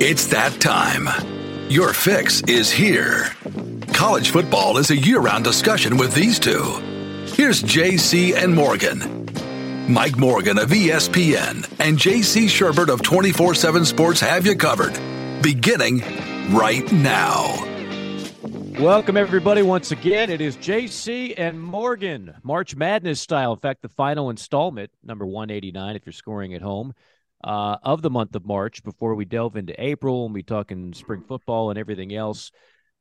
It's that time. Your fix is here. College football is a year round discussion with these two. Here's JC and Morgan. Mike Morgan of ESPN and JC Shurburtt of 24 7 Sports have you covered. Beginning right now. Welcome, everybody, once again. It is JC and Morgan, March Madness style. In fact, the final installment, number 189, if you're scoring at home uh, of the month of March before we delve into April and we talk in spring football and everything else.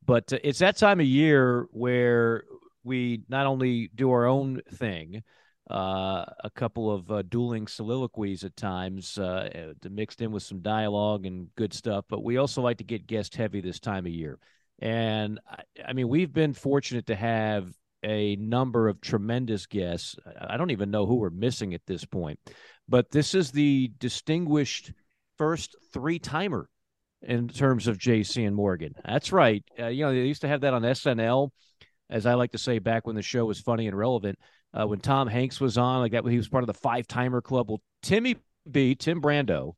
But uh, it's that time of year where we not only do our own thing, uh, a couple of uh, dueling soliloquies at times, uh, mixed in with some dialogue and good stuff, but we also like to get guest heavy this time of year. And I, I mean, we've been fortunate to have a number of tremendous guests. I don't even know who we're missing at this point but this is the distinguished first three timer in terms of JC and Morgan. That's right. Uh, you know, they used to have that on SNL, as I like to say back when the show was funny and relevant. Uh, when Tom Hanks was on, like that, he was part of the five timer club. Well, Timmy B, Tim Brando,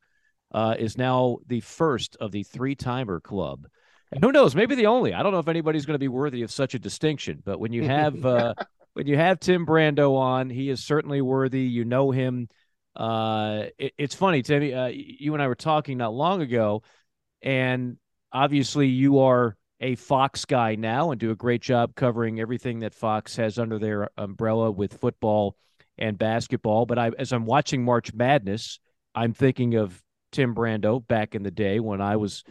uh, is now the first of the three timer club. And who knows, maybe the only. I don't know if anybody's going to be worthy of such a distinction, but when you have uh, when you have Tim Brando on, he is certainly worthy. You know him uh, it, it's funny, Timmy. Uh, you and I were talking not long ago, and obviously you are a Fox guy now and do a great job covering everything that Fox has under their umbrella with football and basketball. But I, as I'm watching March Madness, I'm thinking of Tim Brando back in the day when I was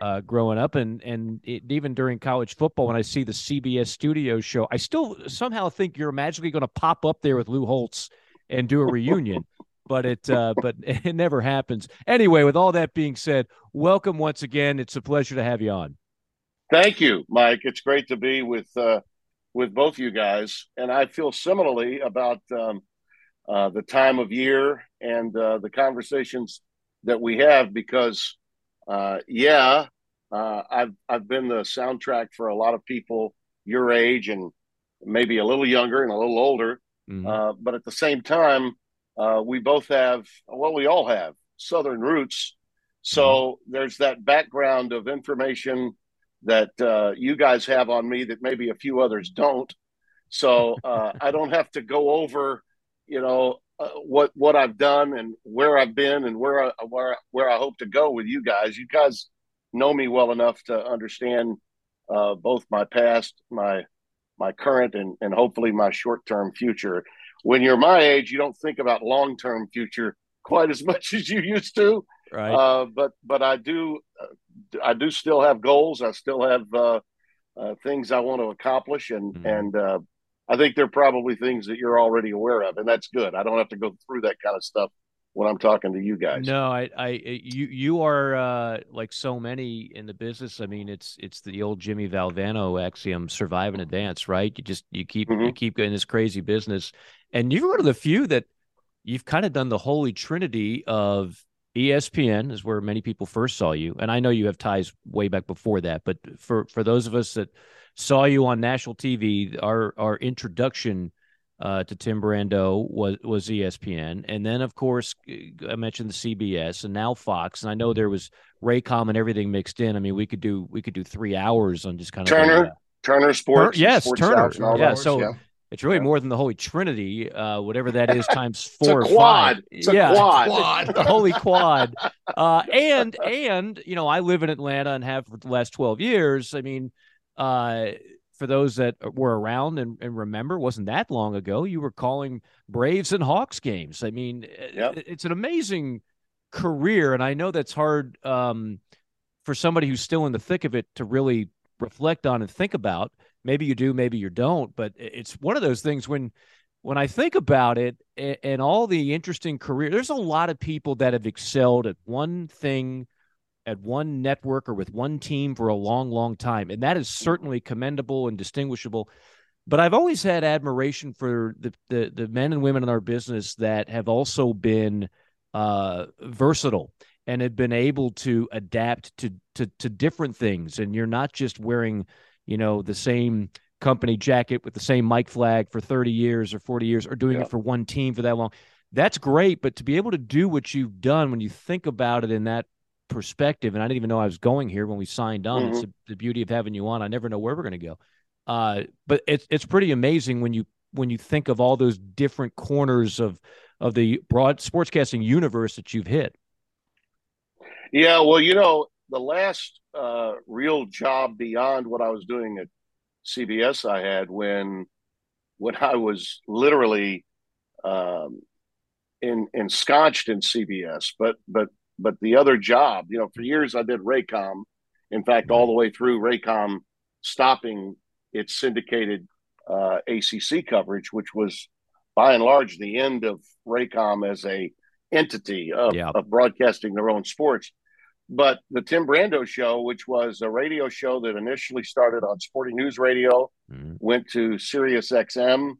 uh, growing up, and and it, even during college football, when I see the CBS Studios show, I still somehow think you're magically going to pop up there with Lou Holtz and do a reunion but it uh, but it never happens. Anyway, with all that being said, welcome once again. It's a pleasure to have you on. Thank you, Mike. It's great to be with uh, with both you guys, and I feel similarly about um, uh, the time of year and uh, the conversations that we have because, uh, yeah, uh, I've I've been the soundtrack for a lot of people your age and maybe a little younger and a little older, mm-hmm. but at the same time uh, we both have, well, we all have Southern roots. So mm-hmm. there's that background of information that uh, you guys have on me that maybe a few others don't. So uh, I don't have to go over, you know, uh, what what I've done and where I've been and where I, where where I hope to go with you guys. You guys know me well enough to understand uh, both my past, my my current, and and hopefully my short term future when you're my age, you don't think about long term future quite as much as you used to. Right. Uh, but but I do uh, I do still have goals. I still have uh, uh, things I want to accomplish, and mm-hmm. and uh, I think they're probably things that you're already aware of, and that's good. I don't have to go through that kind of stuff when I'm talking to you guys. No, I, I, you, you are uh, like so many in the business. I mean, it's, it's the old Jimmy Valvano axiom: survive and advance. Right? You just, you keep, mm-hmm. you keep in this crazy business, and you're one of the few that you've kind of done the holy trinity of ESPN is where many people first saw you, and I know you have ties way back before that. But for for those of us that saw you on national TV, our our introduction uh, to Tim Brando was was ESPN, and then of course I mentioned the CBS, and now Fox. And I know there was Raycom and everything mixed in. I mean, we could do we could do three hours on just kind of Turner, uh, Turner Sports, Tur- yes, Sports Turner, yeah. So yeah. it's really yeah. more than the Holy Trinity, uh, whatever that is times four or quad. five. It's yeah, quad. quad. the Holy Quad. Uh, and and you know, I live in Atlanta and have for the last twelve years. I mean. Uh, for those that uh, were around and, and, remember, wasn't that long ago. You were calling Braves and Hawks games. I mean, eh, yep. Eh, it's an amazing career, and I know that's hard um, for somebody who's still in the thick of it to really reflect on and think about. Maybe you do, maybe you don't, but it's one of those things when when I think about it and all the interesting career, there's a lot of people that have excelled at one thing, at one network, or with one team for a long, long time. And that is certainly commendable and distinguishable. But I've always had admiration for the, the, the men and women in our business that have also been uh, versatile and have been able to adapt to, to to different things. And you're not just wearing, you know, the same company jacket with the same mic flag for 30 years or 40 years or doing yeah. it for one team for that long. That's great, but to be able to do what you've done when you think about it in that perspective, and I didn't even know I was going here when we signed on. Mm-hmm. It's the, the, beauty of having you on. I never know where we're going to go. Uh, but it's it's pretty amazing when you when you think of all those different corners of of the broad sportscasting universe that you've hit. Yeah, well, you know, the last uh, real job beyond what I was doing at CBS I had when when I was literally um, in ensconced in CBS, but but but the other job, you know, for years I did Raycom. In fact, all the way through Raycom stopping its syndicated uh, ACC coverage, which was by and large the end of Raycom as a entity of, yeah. of broadcasting their own sports. But the Tim Brando show, which was a radio show that initially started on Sporting News Radio, mm-hmm. went to Sirius XM,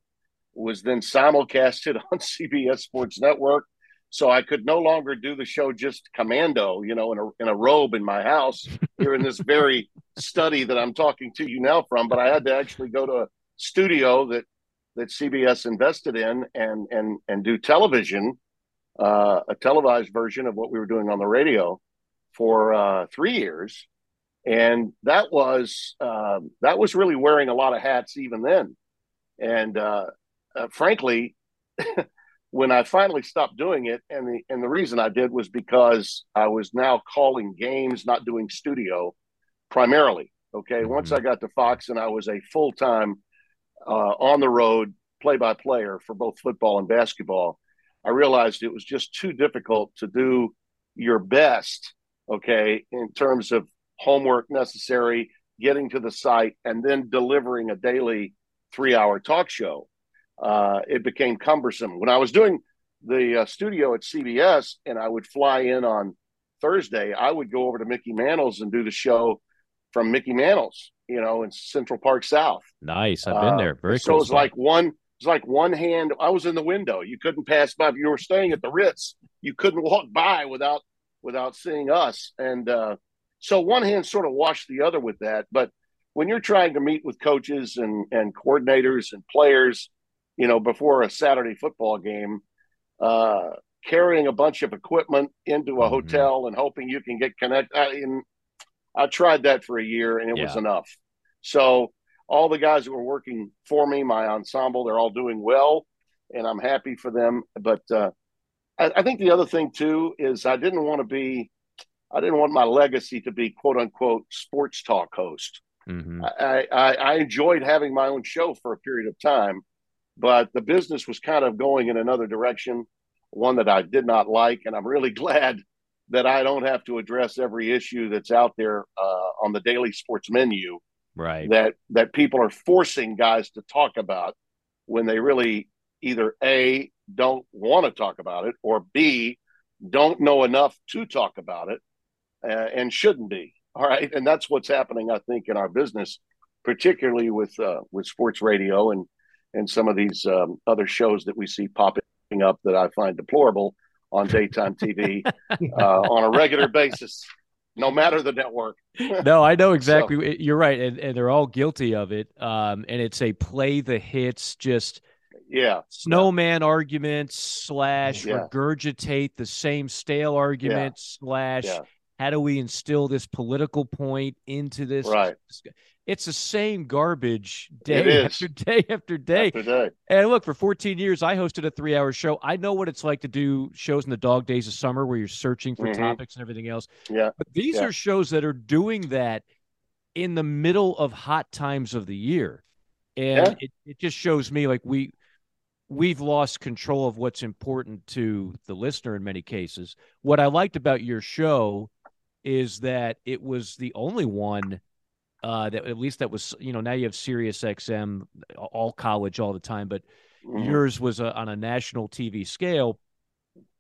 was then simulcasted on CBS Sports Network. So I could no longer do the show just commando, you know, in a in a robe in my house here in this very study that I'm talking to you now from. But I had to actually go to a studio that that CBS invested in and and and do television, uh, a televised version of what we were doing on the radio for uh, three years, and that was uh, that was really wearing a lot of hats even then. And uh, uh frankly, when I finally stopped doing it, and the and the reason I did was because I was now calling games, not doing studio, primarily. Okay, mm-hmm. once I got to Fox and I was a full time uh, on the road play by player for both football and basketball, I realized it was just too difficult to do your best okay, in terms of homework necessary, getting to the site, and then delivering a daily three hour talk show. Uh, it became cumbersome. When I was doing the uh, studio at CBS and I would fly in on Thursday, I would go over to Mickey Mantle's and do the show from Mickey Mantle's, you know, in Central Park South. Nice. I've been there. Very uh, So it was like one, it was like one hand. I was in the window. You couldn't pass by. If you were staying at the Ritz, you couldn't walk by without without seeing us. And uh, so one hand sort of washed the other with that. But when you're trying to meet with coaches and, and coordinators and players, you know, before a Saturday football game, uh, carrying a bunch of equipment into a mm-hmm. hotel and hoping you can get connected. I, I tried that for a year and it yeah. was enough. So all the guys that were working for me, my ensemble, they're all doing well, and I'm happy for them. But uh, I, I think the other thing too is I didn't want to be, I didn't want my legacy to be quote unquote sports talk host. Mm-hmm. I, I, I enjoyed having my own show for a period of time, but the business was kind of going in another direction, one that I did not like, and I'm really glad that I don't have to address every issue that's out there uh, on the daily sports menu. Right. That that people are forcing guys to talk about when they really either a don't want to talk about it, or B, don't know enough to talk about it uh, and shouldn't be. All right. And that's what's happening, I think, in our business, particularly with uh, with sports radio and and some of these um, other shows that we see popping up that I find deplorable on daytime TV uh, on a regular basis, no matter the network. no, I know exactly. So, You're right, and, and they're all guilty of it. Um, and it's a play the hits, just yeah snowman yeah. arguments slash yeah. regurgitate the same stale arguments yeah. slash how do we instill this political point into this right it's the same garbage day after day after day. after day. And look, for 14 years, I hosted a three hour show. I know what it's like to do shows in the dog days of summer where you're searching for mm-hmm. topics and everything else. Yeah. But these yeah. are shows that are doing that in the middle of hot times of the year. And yeah. it, it just shows me like we we've lost control of what's important to the listener in many cases. What I liked about your show is that it was the only one uh, that at least that was you know now you have Sirius XM all college all the time, but mm. yours was a, on a national TV scale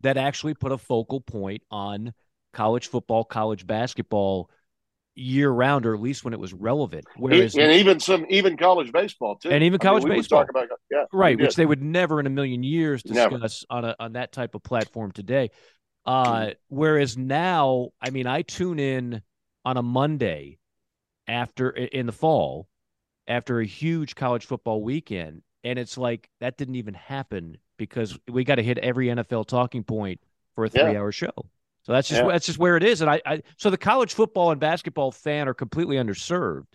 that actually put a focal point on college football, college basketball year round, or at least when it was relevant. Whereas, and even some, even college baseball too, and even college I mean, baseball. About, yeah, right, which they would never in a million years discuss never. on a on that type of platform today. Uh, whereas now, I mean, I tune in on a Monday after in the fall after a huge college football weekend, and it's like that didn't even happen because we got to hit every NFL talking point for a three-hour yeah. show. So that's just yeah. that's just where it is. And I, I, so the college football and basketball fan are completely underserved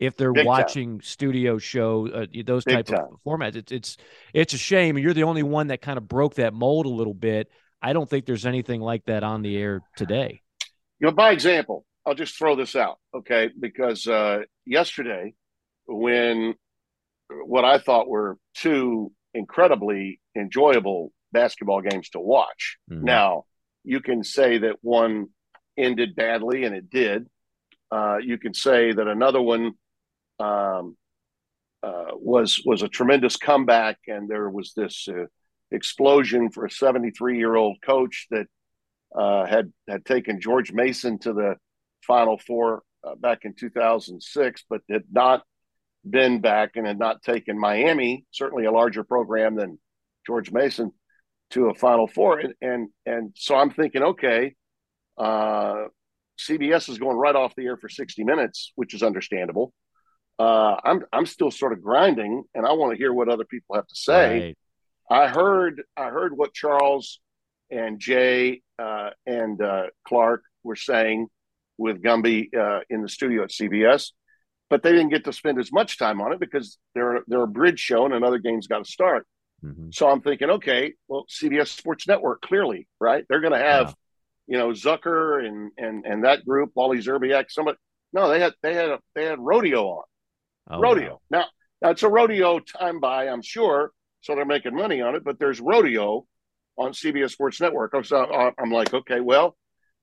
if they're Big watching time. studio show uh, those Big type time. of formats. It's it's it's a shame. You're the only one that kind of broke that mold a little bit. I don't think there's anything like that on the air today. You know, by example, I'll just throw this out, okay? Because uh, yesterday, when what I thought were two incredibly enjoyable basketball games to watch. Mm-hmm. Now, you can say that one ended badly, and it did. Uh, you can say that another one um, uh, was was a tremendous comeback, and there was this uh, explosion for a 73 year old coach that uh, had had taken George Mason to the Final Four uh, back in 2006, but had not been back and had not taken Miami, certainly a larger program than George Mason, to a Final Four. And and, and so I'm thinking, okay, uh, CBS is going right off the air for 60 minutes, which is understandable. Uh, I'm I'm still sort of grinding, and I want to hear what other people have to say. Right. I heard I heard what Charles and Jay uh, and uh, Clark were saying with Gumbel uh, in the studio at CBS, but they didn't get to spend as much time on it because they're they're a bridge show and another game's got to start. Mm-hmm. So I'm thinking, okay, well, CBS Sports Network clearly, right? They're going to have, you know, Zucker and and and that group, Wally Szczerbiak, somebody. No, they had they had a, they had rodeo on. Oh, rodeo. Wow. Now, now it's a rodeo time by, I'm sure, so they're making money on it. But there's rodeo on CBS Sports Network. So uh, I'm like, okay, well,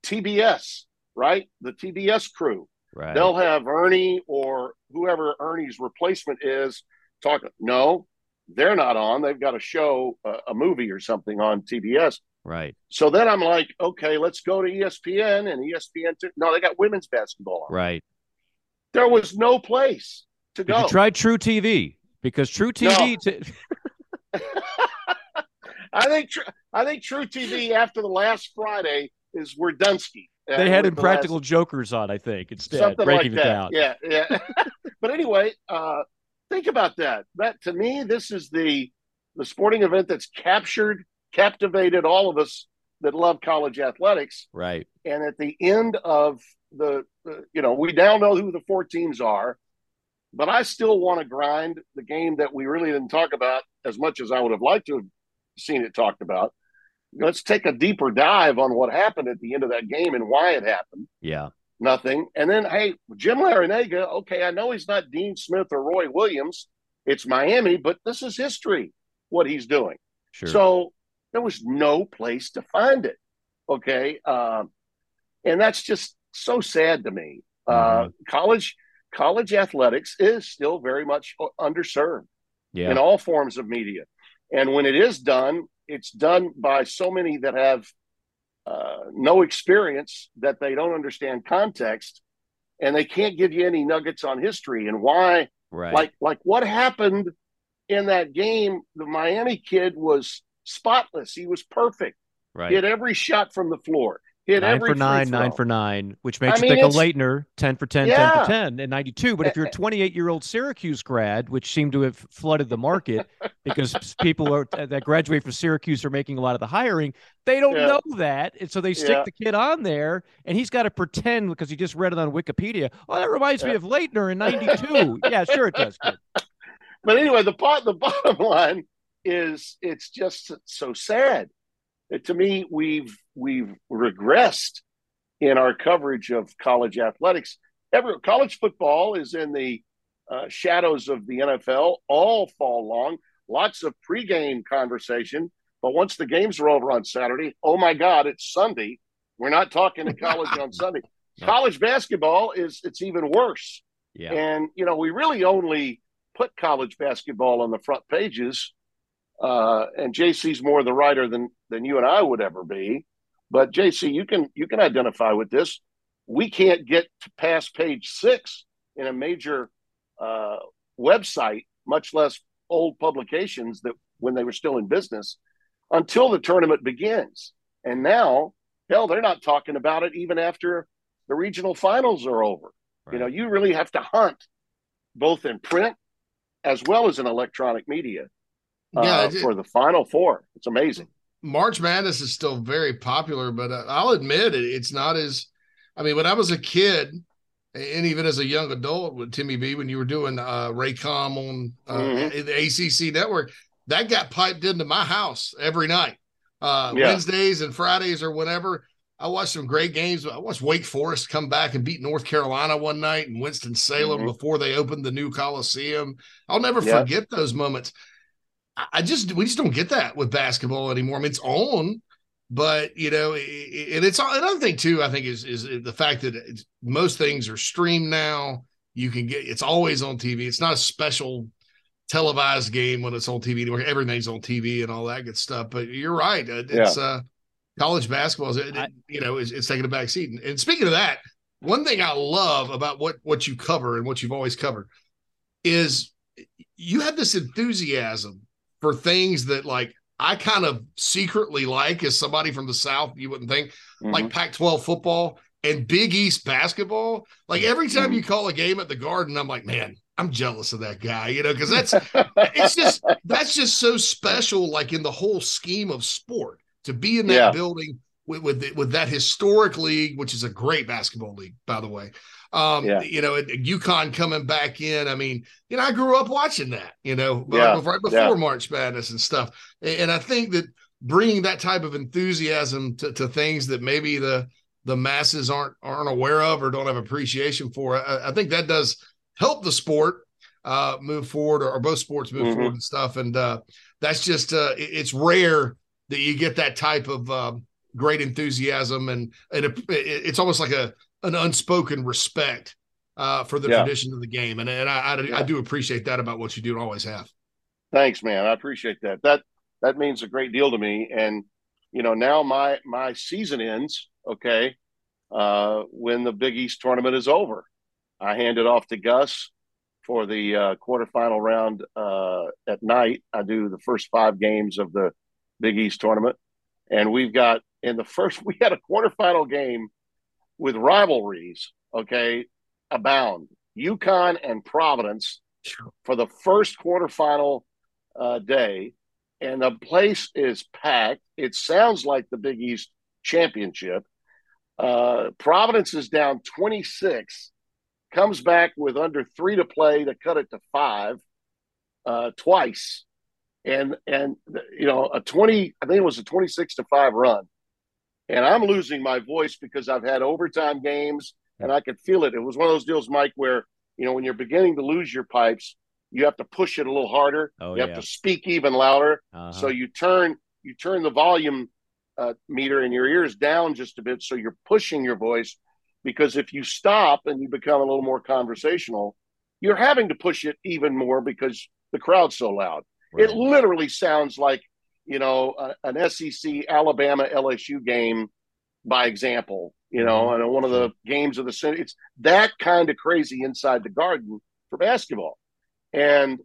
TBS, right? The TBS crew. Right. They'll have Ernie or whoever Ernie's replacement is talking. No, they're not on. They've got a show, uh, a movie or something on TBS. Right. So then I'm like, okay, let's go to ESPN and ESPN. T- no, they got women's basketball on. Right. There was no place to Did go. You tried truTV because truTV. No. T- I think I think truTV after the last Friday is Werdunsky. Uh, they had Impractical last... Jokers on, I think, instead Something breaking like it down. Yeah, yeah. but anyway, uh, think about that. That to me, this is the the sporting event that's captured, captivated all of us that love college athletics. Right. And at the end of the, the you know, we now know who the four teams are, but I still want to grind the game that we really didn't talk about as much as I would have liked to have seen it talked about. Let's take a deeper dive on what happened at the end of that game and why it happened. Yeah. Nothing. And then, hey, Jim Larrañaga, okay, I know he's not Dean Smith or Roy Williams. It's Miami, but this is history, what he's doing. Sure. So there was no place to find it. Okay. Um, and that's just so sad to me. Uh, mm-hmm. Uh, college college athletics is still very much underserved yeah. in all forms of media. And when it is done, it's done by so many that have uh, no experience, that they don't understand context, and they can't give you any nuggets on history and why. Right. Like like what happened in that game? The Miami kid was spotless. He was perfect. Right. He had every shot from the floor. Hit nine for nine, nine for nine, which makes I you think of Laettner, 10 for 10, yeah. 10 for 10 in 92. But if you're a 28 year old Syracuse grad, which seemed to have flooded the market because people are, uh, that graduate from Syracuse are making a lot of the hiring, they don't yeah. know that. And so they stick yeah. the kid on there and he's got to pretend because he just read it on Wikipedia. Oh, that reminds me of Laettner in 92. yeah, sure it does. Kid. But anyway, the, the bottom line is it's just so sad to me, we've we've regressed in our coverage of college athletics. Every college football is in the uh, shadows of the NFL all fall long. Lots of pregame conversation, but once the games are over on Saturday, oh my God, it's Sunday. We're not talking to college on Sunday. College basketball is it's even worse. Yeah. And you know, we really only put college basketball on the front pages uh, and JC's more the writer than than you and I would ever be. But JC, you can you can identify with this. We can't get to past page six in a major uh, website, much less old publications that when they were still in business, until the tournament begins. And now, hell, they're not talking about it even after the regional finals are over. Right. You know, you really have to hunt both in print as well as in electronic media yeah, it, for the final four. It's amazing. March Madness is still very popular, but uh, I'll admit it, it's not as. I mean, when I was a kid, and even as a young adult with Timmy B, when you were doing uh, Raycom on uh, mm-hmm. the ACC network, that got piped into my house every night, uh, yeah. Wednesdays and Fridays or whatever. I watched some great games. I watched Wake Forest come back and beat North Carolina one night in Winston Salem mm-hmm. before they opened the new Coliseum. I'll never yeah. forget those moments. I just we just don't get that with basketball anymore. I mean, it's on, but you know, and it's another thing too. I think is is the fact that most things are streamed now. You can get it's always on TV. It's not a special televised game when it's on TV anymore. Everything's on TV and all that good stuff. But you're right. It's yeah. uh college basketball is it, you know is it's taking a back seat. And, and speaking of that, one thing I love about what what you cover and what you've always covered is you have this enthusiasm for things that like I kind of secretly like as somebody from the South, you wouldn't think, mm-hmm. like Pac 12 football and Big East basketball. Like every time mm-hmm. you call a game at the Garden, I'm like, man, I'm jealous of that guy, you know, because that's it's just that's just so special, like in the whole scheme of sport to be in that yeah. building with with, with that historic league, which is a great basketball league, by the way. Um, yeah. you know, UConn coming back in. I mean, you know, I grew up watching that, you know, yeah. right before yeah. March Madness and stuff. And I think that bringing that type of enthusiasm to, to things that maybe the the masses aren't aren't aware of or don't have appreciation for, I, I think that does help the sport uh, move forward, or, or both sports move mm-hmm. forward and stuff. And uh, that's just uh, it, it's rare that you get that type of um, great enthusiasm, and, and it, it's almost like a an unspoken respect uh, for the yeah. tradition of the game, and and I I, yeah. I, do appreciate that about what you do and always have. Thanks, man. I appreciate that. That that means a great deal to me. And you know, now my my season ends. Okay, uh, when the Big East tournament is over, I hand it off to Gus for the uh, quarterfinal round uh, at night. I do the first five games of the Big East tournament, and we've got in the first we had a quarterfinal game with rivalries, okay, abound. UConn and Providence for the first quarterfinal uh, day, and the place is packed. It sounds like the Big East championship. Uh, Providence is down 26, comes back with under three to play to cut it to five uh, twice. And, and, you know, a 20, I think it was a 26 to five run and I'm losing my voice because I've had overtime games and I could feel it. It was one of those deals, Mike, where you know when you're beginning to lose your pipes, you have to push it a little harder. Oh, you yeah. have to speak even louder. Uh-huh. So you turn you turn the volume uh, meter in your ears down just a bit, so you're pushing your voice. Because if you stop and you become a little more conversational, you're having to push it even more because the crowd's so loud. Right. It literally sounds like you know, a, an SEC Alabama LSU game by example, you know, mm-hmm. and one of the games of the city. It's that kind of crazy inside the garden for basketball. And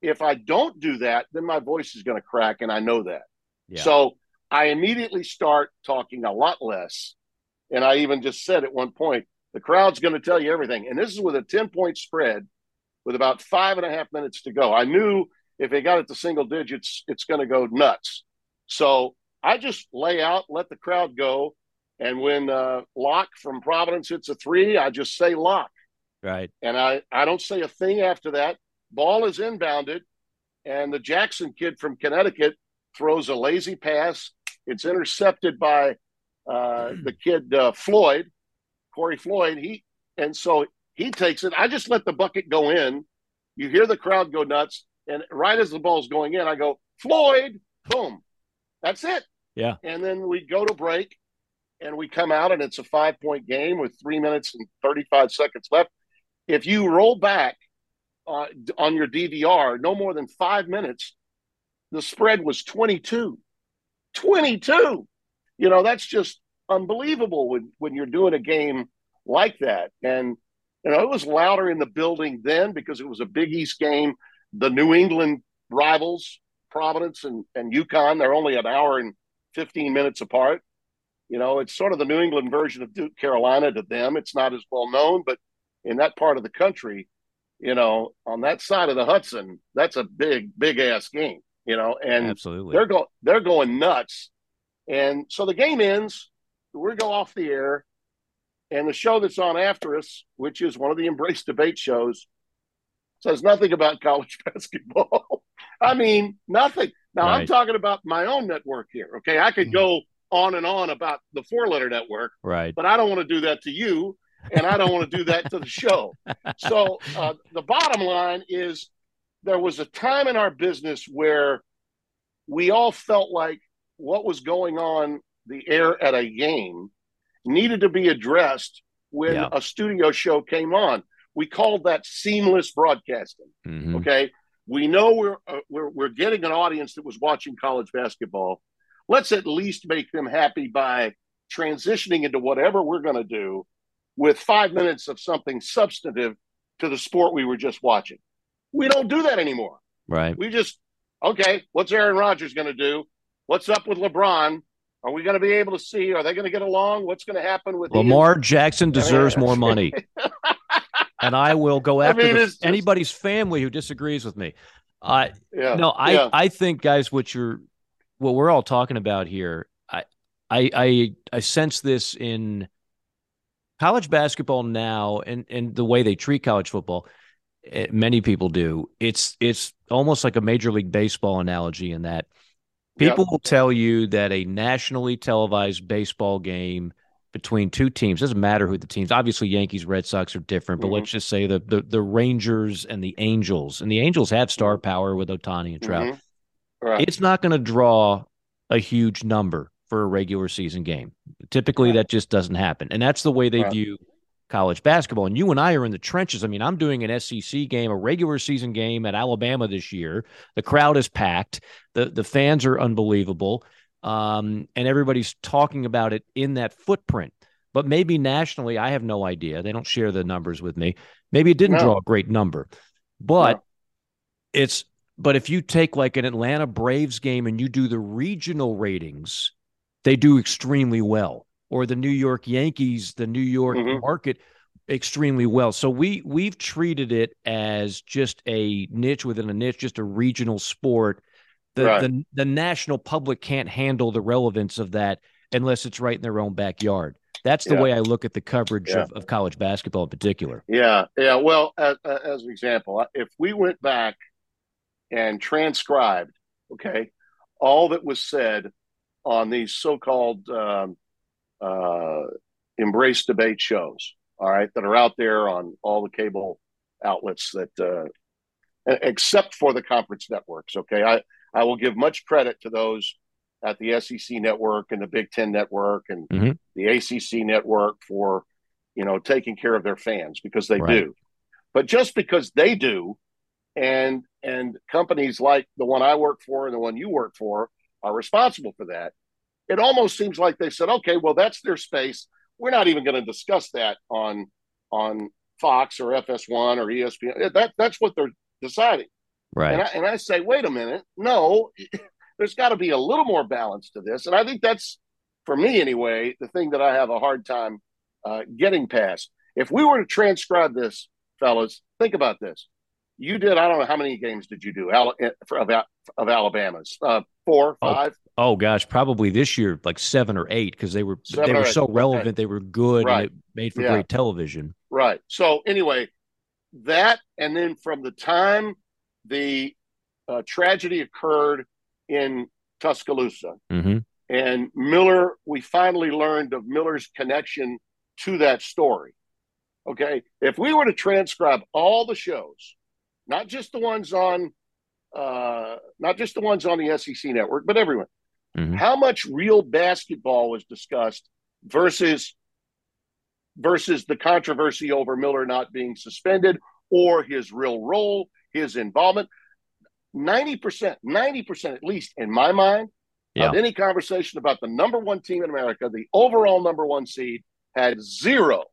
if I don't do that, then my voice is going to crack, and I know that. Yeah. So I immediately start talking a lot less. And I even just said at one point, the crowd's going to tell you everything. And this is with a 10 point spread with about five and a half minutes to go. I knew if they got it to single digits, it's going to go nuts. So I just lay out, let the crowd go. And when uh, Locke from Providence hits a three, I just say lock. Right. And I, I don't say a thing after that. Ball is inbounded. And the Jackson kid from Connecticut throws a lazy pass. It's intercepted by uh, the kid uh, Floyd, Corey Floyd. He and so he takes it. I just let the bucket go in. You hear the crowd go nuts. And right as the ball's going in, I go, Floyd, boom. That's it. Yeah. And then we go to break and we come out and it's a five point game with three minutes and 35 seconds left. If you roll back uh, on your DVR, no more than five minutes, the spread was 22. 22. You know, that's just unbelievable when, when you're doing a game like that. And, you know, it was louder in the building then because it was a Big East game. The New England rivals, Providence and, and UConn, they're only an hour and 15 minutes apart. You know, it's sort of the New England version of Duke Carolina to them. It's not as well known, but in that part of the country, you know, on that side of the Hudson, that's a big, big ass game, you know, and absolutely they're going they're going nuts. And so the game ends, we go off the air, and the show that's on after us, which is one of the Embrace debate shows, says nothing about college basketball. I mean, nothing. Now right. I'm talking about my own network here. Okay. I could mm-hmm. go on and on about the four letter network. Right. But I don't want to do that to you. And I don't want to do that to the show. So uh, the bottom line is there was a time in our business where we all felt like what was going on the air at a game needed to be addressed when yeah. a studio show came on. We called that seamless broadcasting. Mm-hmm. Okay. We know we're, uh, we're, we're getting an audience that was watching college basketball let's at least make them happy by transitioning into whatever we're going to do with five minutes of something substantive to the sport we were just watching. We don't do that anymore. Right. We just, okay, what's Aaron Rodgers going to do? What's up with LeBron? Are we going to be able to see? Are they going to get along? What's going to happen with Lamar Ian? Jackson deserves more money. and I will go after I mean, the, anybody's family who disagrees with me. I yeah, no, I yeah. I think guys, what you're what we're all talking about here, I, I, I, I sense this in college basketball now, and and the way they treat college football. It, eh, many people do. It's it's almost like a major league baseball analogy in that people yep. will tell you that a nationally televised baseball game between two teams doesn't matter who the teams. Obviously, Yankees, Red Sox are different, but mm-hmm. let's just say the, the the Rangers and the Angels, and the Angels have star power with Ohtani and Trout. Mm-hmm. Right. It's not going to draw a huge number for a regular season game. Typically, right. that just doesn't happen. And that's the way they right. view college basketball. And you and I are in the trenches. I mean, I'm doing an SEC game, a regular season game at Alabama this year. The crowd is packed. The the fans are unbelievable. Um, and everybody's talking about it in that footprint. But maybe nationally, I have no idea. They don't share the numbers with me. Maybe it didn't no. draw a great number. But no. it's but if you take like an Atlanta Braves game and you do the regional ratings, they do extremely well. Or the New York Yankees, the New York mm-hmm. market extremely well. So we we've treated it as just a niche within a niche, just a regional sport. The right. the, the national public can't handle the relevance of that unless it's right in their own backyard. That's the yeah. way I look at the coverage yeah. of, of college basketball in particular. Yeah, yeah. Well, as, as an example, if we went back and transcribed, okay, all that was said on these so-called um, uh, embrace debate shows, all right, that are out there on all the cable outlets that, uh, except for the conference networks. Okay, I I will give much credit to those at the SEC network and the Big Ten network and mm-hmm. the ACC network for you know taking care of their fans because they right. do. But just because they do and and companies like the one I work for and the one you work for are responsible for that. It almost seems like they said, okay, well that's their space. We're not even going to discuss that on on Fox or FS1 or ESPN. That that's what they're deciding. Right. And I, and I say, wait a minute, no, there's got to be a little more balance to this. And I think that's, for me anyway, the thing that I have a hard time uh, getting past. If we were to transcribe this, fellas, think about this you did. I don't know how many games did you do for of, of Alabama's? Uh, four, oh, five. Oh, oh, gosh, probably this year like seven or eight because they were seven they were so relevant. Okay. They were good right. and it made for yeah. great television. Right. So anyway, that and then from the time the uh, tragedy occurred in Tuscaloosa mm-hmm. and Miller, we finally learned of Miller's connection to that story. Okay, if we were to transcribe all the shows not just the ones on uh, not just the ones on the SEC network, but everyone. Mm-hmm. How much real basketball was discussed versus versus the controversy over Miller not being suspended or his real role, his involvement. 90%, 90% at least in my mind, Yeah. of any conversation about the number one team in America, the overall number one seed, had zero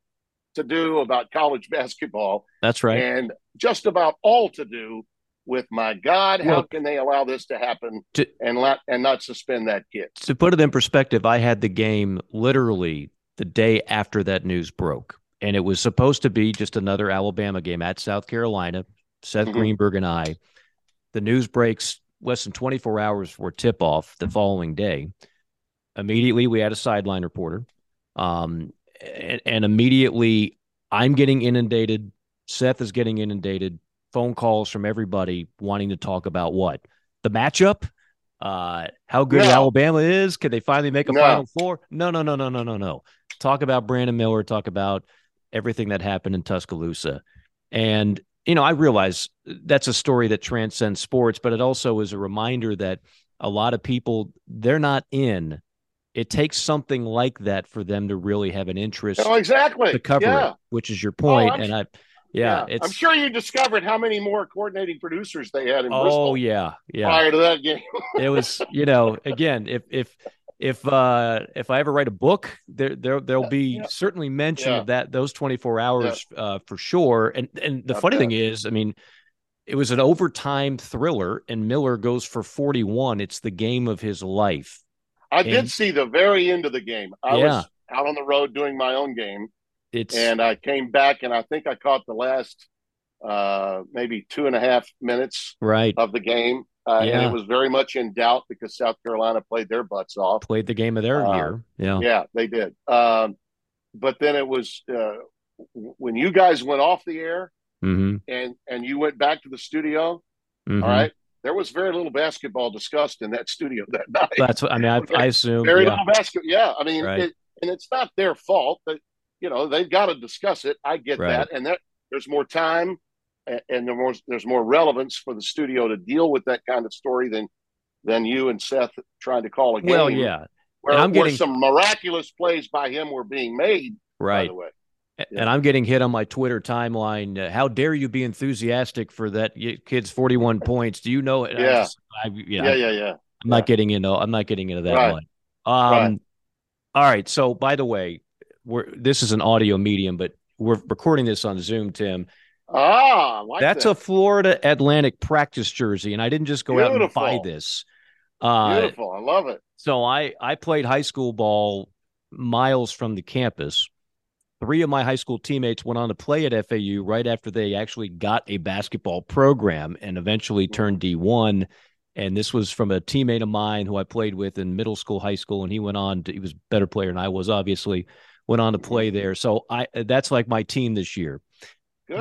to do about college basketball That's right. and just about all to do with my God, how can they allow this to happen To- and let and not suspend that kid? to put it in perspective, I had the game literally the day after that news broke. And it was supposed to be just another Alabama game at South Carolina, Seth Mhm. Greenberg and I. The news breaks less than 24 hours before tip off the following day. Immediately, we had a sideline reporter. Um, and, and immediately, I'm getting inundated. Seth is getting inundated. Phone calls from everybody wanting to talk about what? The matchup? Uh, how good No. Alabama is? Could they finally make a No. Final Four? No, no, no, no, no, no, no. Talk about Brandon Miller. Talk about everything that happened in Tuscaloosa. And, you know, I realize that's a story that transcends sports, but it also is a reminder that a lot of people, they're not in. It takes something like that for them to really have an interest Oh, exactly. to cover yeah. it, which is your oh, point. I'm and I, yeah, it's, I'm sure you discovered how many more coordinating producers they had in oh, Bristol yeah, yeah. prior to that game. it was you know again if if if uh if i ever write a book there there there'll be Yeah. certainly mention Yeah. of that those 24 hours uh for sure and and the I funny bet. thing is i mean it was an overtime thriller and miller goes for 41 it's the game of his life I And- did see the very end of the game. I Yeah. was out on the road doing my own game, it's and I came back, and I think I caught the last uh, maybe two and a half minutes right of the game, uh, and it was very much in doubt because South Carolina played their butts off. played the game of their Uh, year yeah Yeah, they did. Um, but then it was uh, when you guys went off the air mm-hmm, and and you went back to the studio. mm-hmm. All right, there was very little basketball discussed in that studio that night. that's what i mean i, I assume very yeah, little basketball. Yeah, I mean, Right. it, and it's not their fault, but you know they've got to discuss it. I get Right. that, and that there's more time and, there more, there's more relevance for the studio to deal with that kind of story than than you and Seth trying to call a game. well yeah where, I'm getting- some miraculous plays by him were being made. By right the way, And I'm getting hit on my Twitter timeline. Uh, how dare you be enthusiastic for that kid's 41 points? Do you know it? I Yeah. just- I, yeah, yeah, yeah, yeah. I'm not getting into. I'm not getting into that Right. one. Um, Right. All right. So, by the way, we're this is an audio medium, but we're recording this on Zoom, Tim. Ah, like That's that. a Florida Atlantic practice jersey, and I didn't just go out and buy this. Uh, beautiful. I love it. so I I played high school ball miles from the campus. Three of my high school teammates went on to play at FAU right after they actually got a basketball program and eventually turned D1. And this was from a teammate of mine who I played with in middle school, high school, and he went on to, he was a better player than I was, obviously, went on to play there. So I that's like my team this year.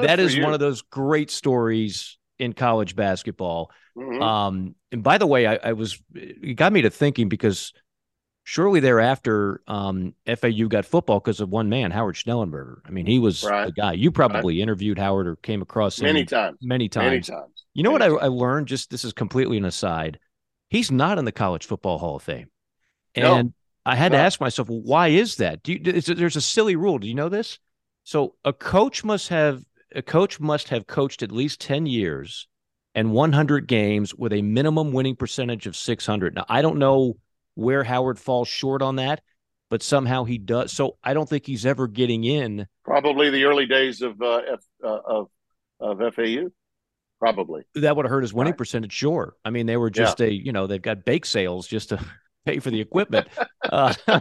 Good that is you. one of those great stories in college basketball. Mhm. Um, and by the way, I, I was it got me to thinking because shortly thereafter, um, FAU got football because of one man, Howard Schnellenberger. I mean, he was Right. the guy. You probably interviewed Howard or came across him many times. many times. Many times. You know what I, I learned? Just this is completely an aside. He's not in the College Football Hall of Fame, No. and I had to ask myself, well, why is that? Do you, is, there's a silly rule. Do you know this? So a coach must have a coach must have coached at least ten years and 100 games with a minimum winning percentage of 600. Now I don't know where Howard falls short on that, but somehow he does. So I don't think he's ever getting in. Probably the early days of uh, F, uh, of of FAU. Probably. that would have hurt his winning Right. percentage. Sure. I mean, they were just a, you know, they've got bake sales just to pay for the equipment. uh,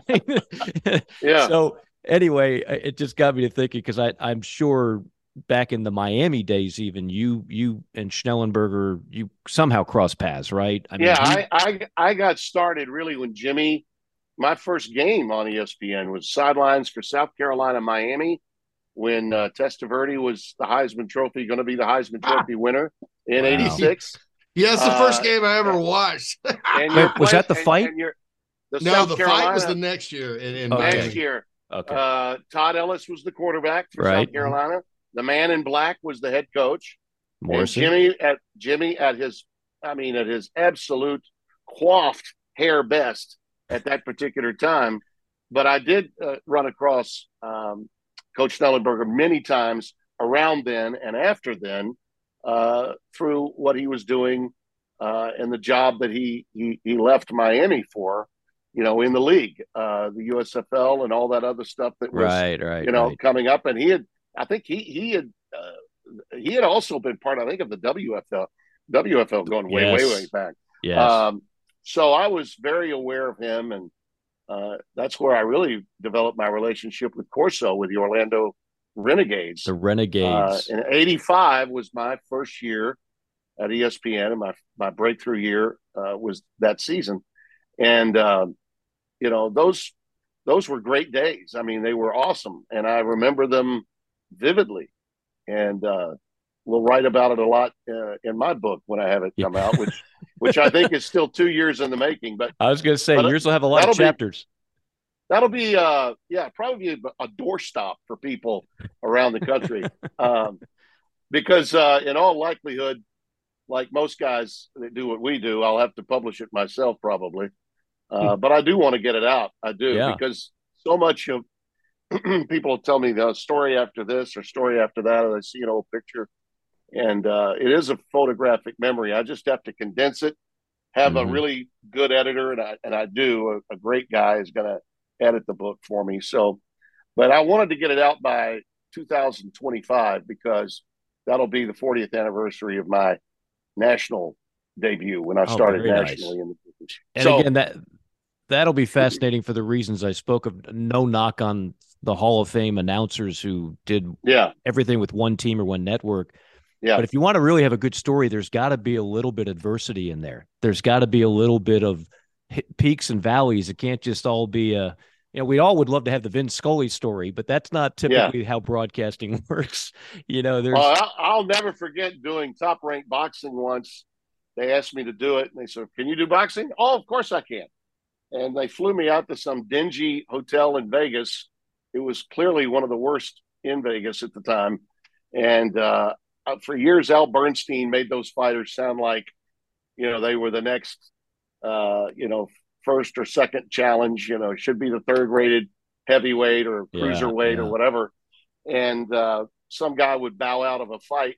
Yeah. So anyway, it just got me to thinking because I, I'm sure back in the Miami days, even you, you and Schnellenberger, you somehow cross paths, right? I yeah, he- I, I I got started really when Jimmy. My first game on ESPN was sidelines for South Carolina, Miami, when uh, Testaverde was the Heisman Trophy, going to be the Heisman Ah. Trophy winner in Wow. '86. Yeah, it's the first Uh, game I ever watched. And Wait, your was that the fight? and your- the no, South the Carolina, fight was the next year in, in Okay. next year. okay. Uh, Todd Ellis was the quarterback for Right. South Carolina. The man in black was the head coach. Morrison. And Jimmy at Jimmy at his, I mean, at his absolute coiffed hair best at that particular time. But I did uh, run across um, Coach Schnellenberger many times around then and after then uh, through what he was doing uh, and the job that he, he he left Miami for, you know, in the league, uh, the USFL and all that other stuff that was, right, right, you know, right. coming up. And he had, I think he he had uh, he had also been part, I think, of the WFL WFL going way Yes. way way back. Yes. Um, so I was very aware of him, and uh, that's where I really developed my relationship with Corso, with the Orlando Renegades. the Uh, Renegades. and '85 was my first year at ESPN, and my my breakthrough year uh, was that season. And um, you know those those were great days. I mean, they were awesome, and I remember them vividly. And uh, we'll write about it a lot uh, in my book when I have it come out, which which I think is still two years in the making. But I was going to say uh, yours will have a lot of that'll be- chapters. that'll be uh yeah probably be a doorstop for people around the country um because uh in all likelihood like most guys that do what we do i'll have to publish it myself probably uh but i do want to get it out i do Yeah. because so much of people will tell me the story after this or story after that and i see an old picture and uh it is a photographic memory i just have to condense it have Mhm. a really good editor and i and i do a, a great guy is going to edit the book for me. So, but I wanted to get it out by 2025 because that'll be the 40th anniversary of my national debut when I Oh, started very nice. nationally in the business. And so, again, that that'll be fascinating for the reasons I spoke of. No knock on the Hall of Fame announcers who did yeah, everything with one team or one network. yeah, But if you want to really have a good story, there's got to be a little bit of adversity in there. There's got to be a little bit of peaks and valleys. It can't just all be a. You know, we all would love to have the Vin Scully story, but that's not typically how broadcasting works. You know, there's I'll, I'll never forget doing top ranked boxing once. They asked me to do it, and they said, "Can you do boxing?" Oh, of course I can. And they flew me out to some dingy hotel in Vegas. It was clearly one of the worst in Vegas at the time. And uh, for years, Al Bernstein made those fighters sound like, you know, they were the next, uh, you know, first or second challenge. You know, should be the third rated heavyweight or Yeah, cruiserweight yeah. or whatever. And uh, some guy would bow out of a fight,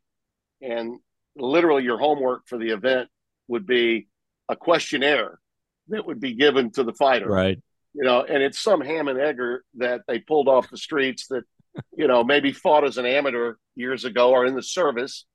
and literally your homework for the event would be a questionnaire that would be given to the fighter right. You know, and it's some ham and egger that they pulled off the streets that, you know, maybe fought as an amateur years ago or in the service,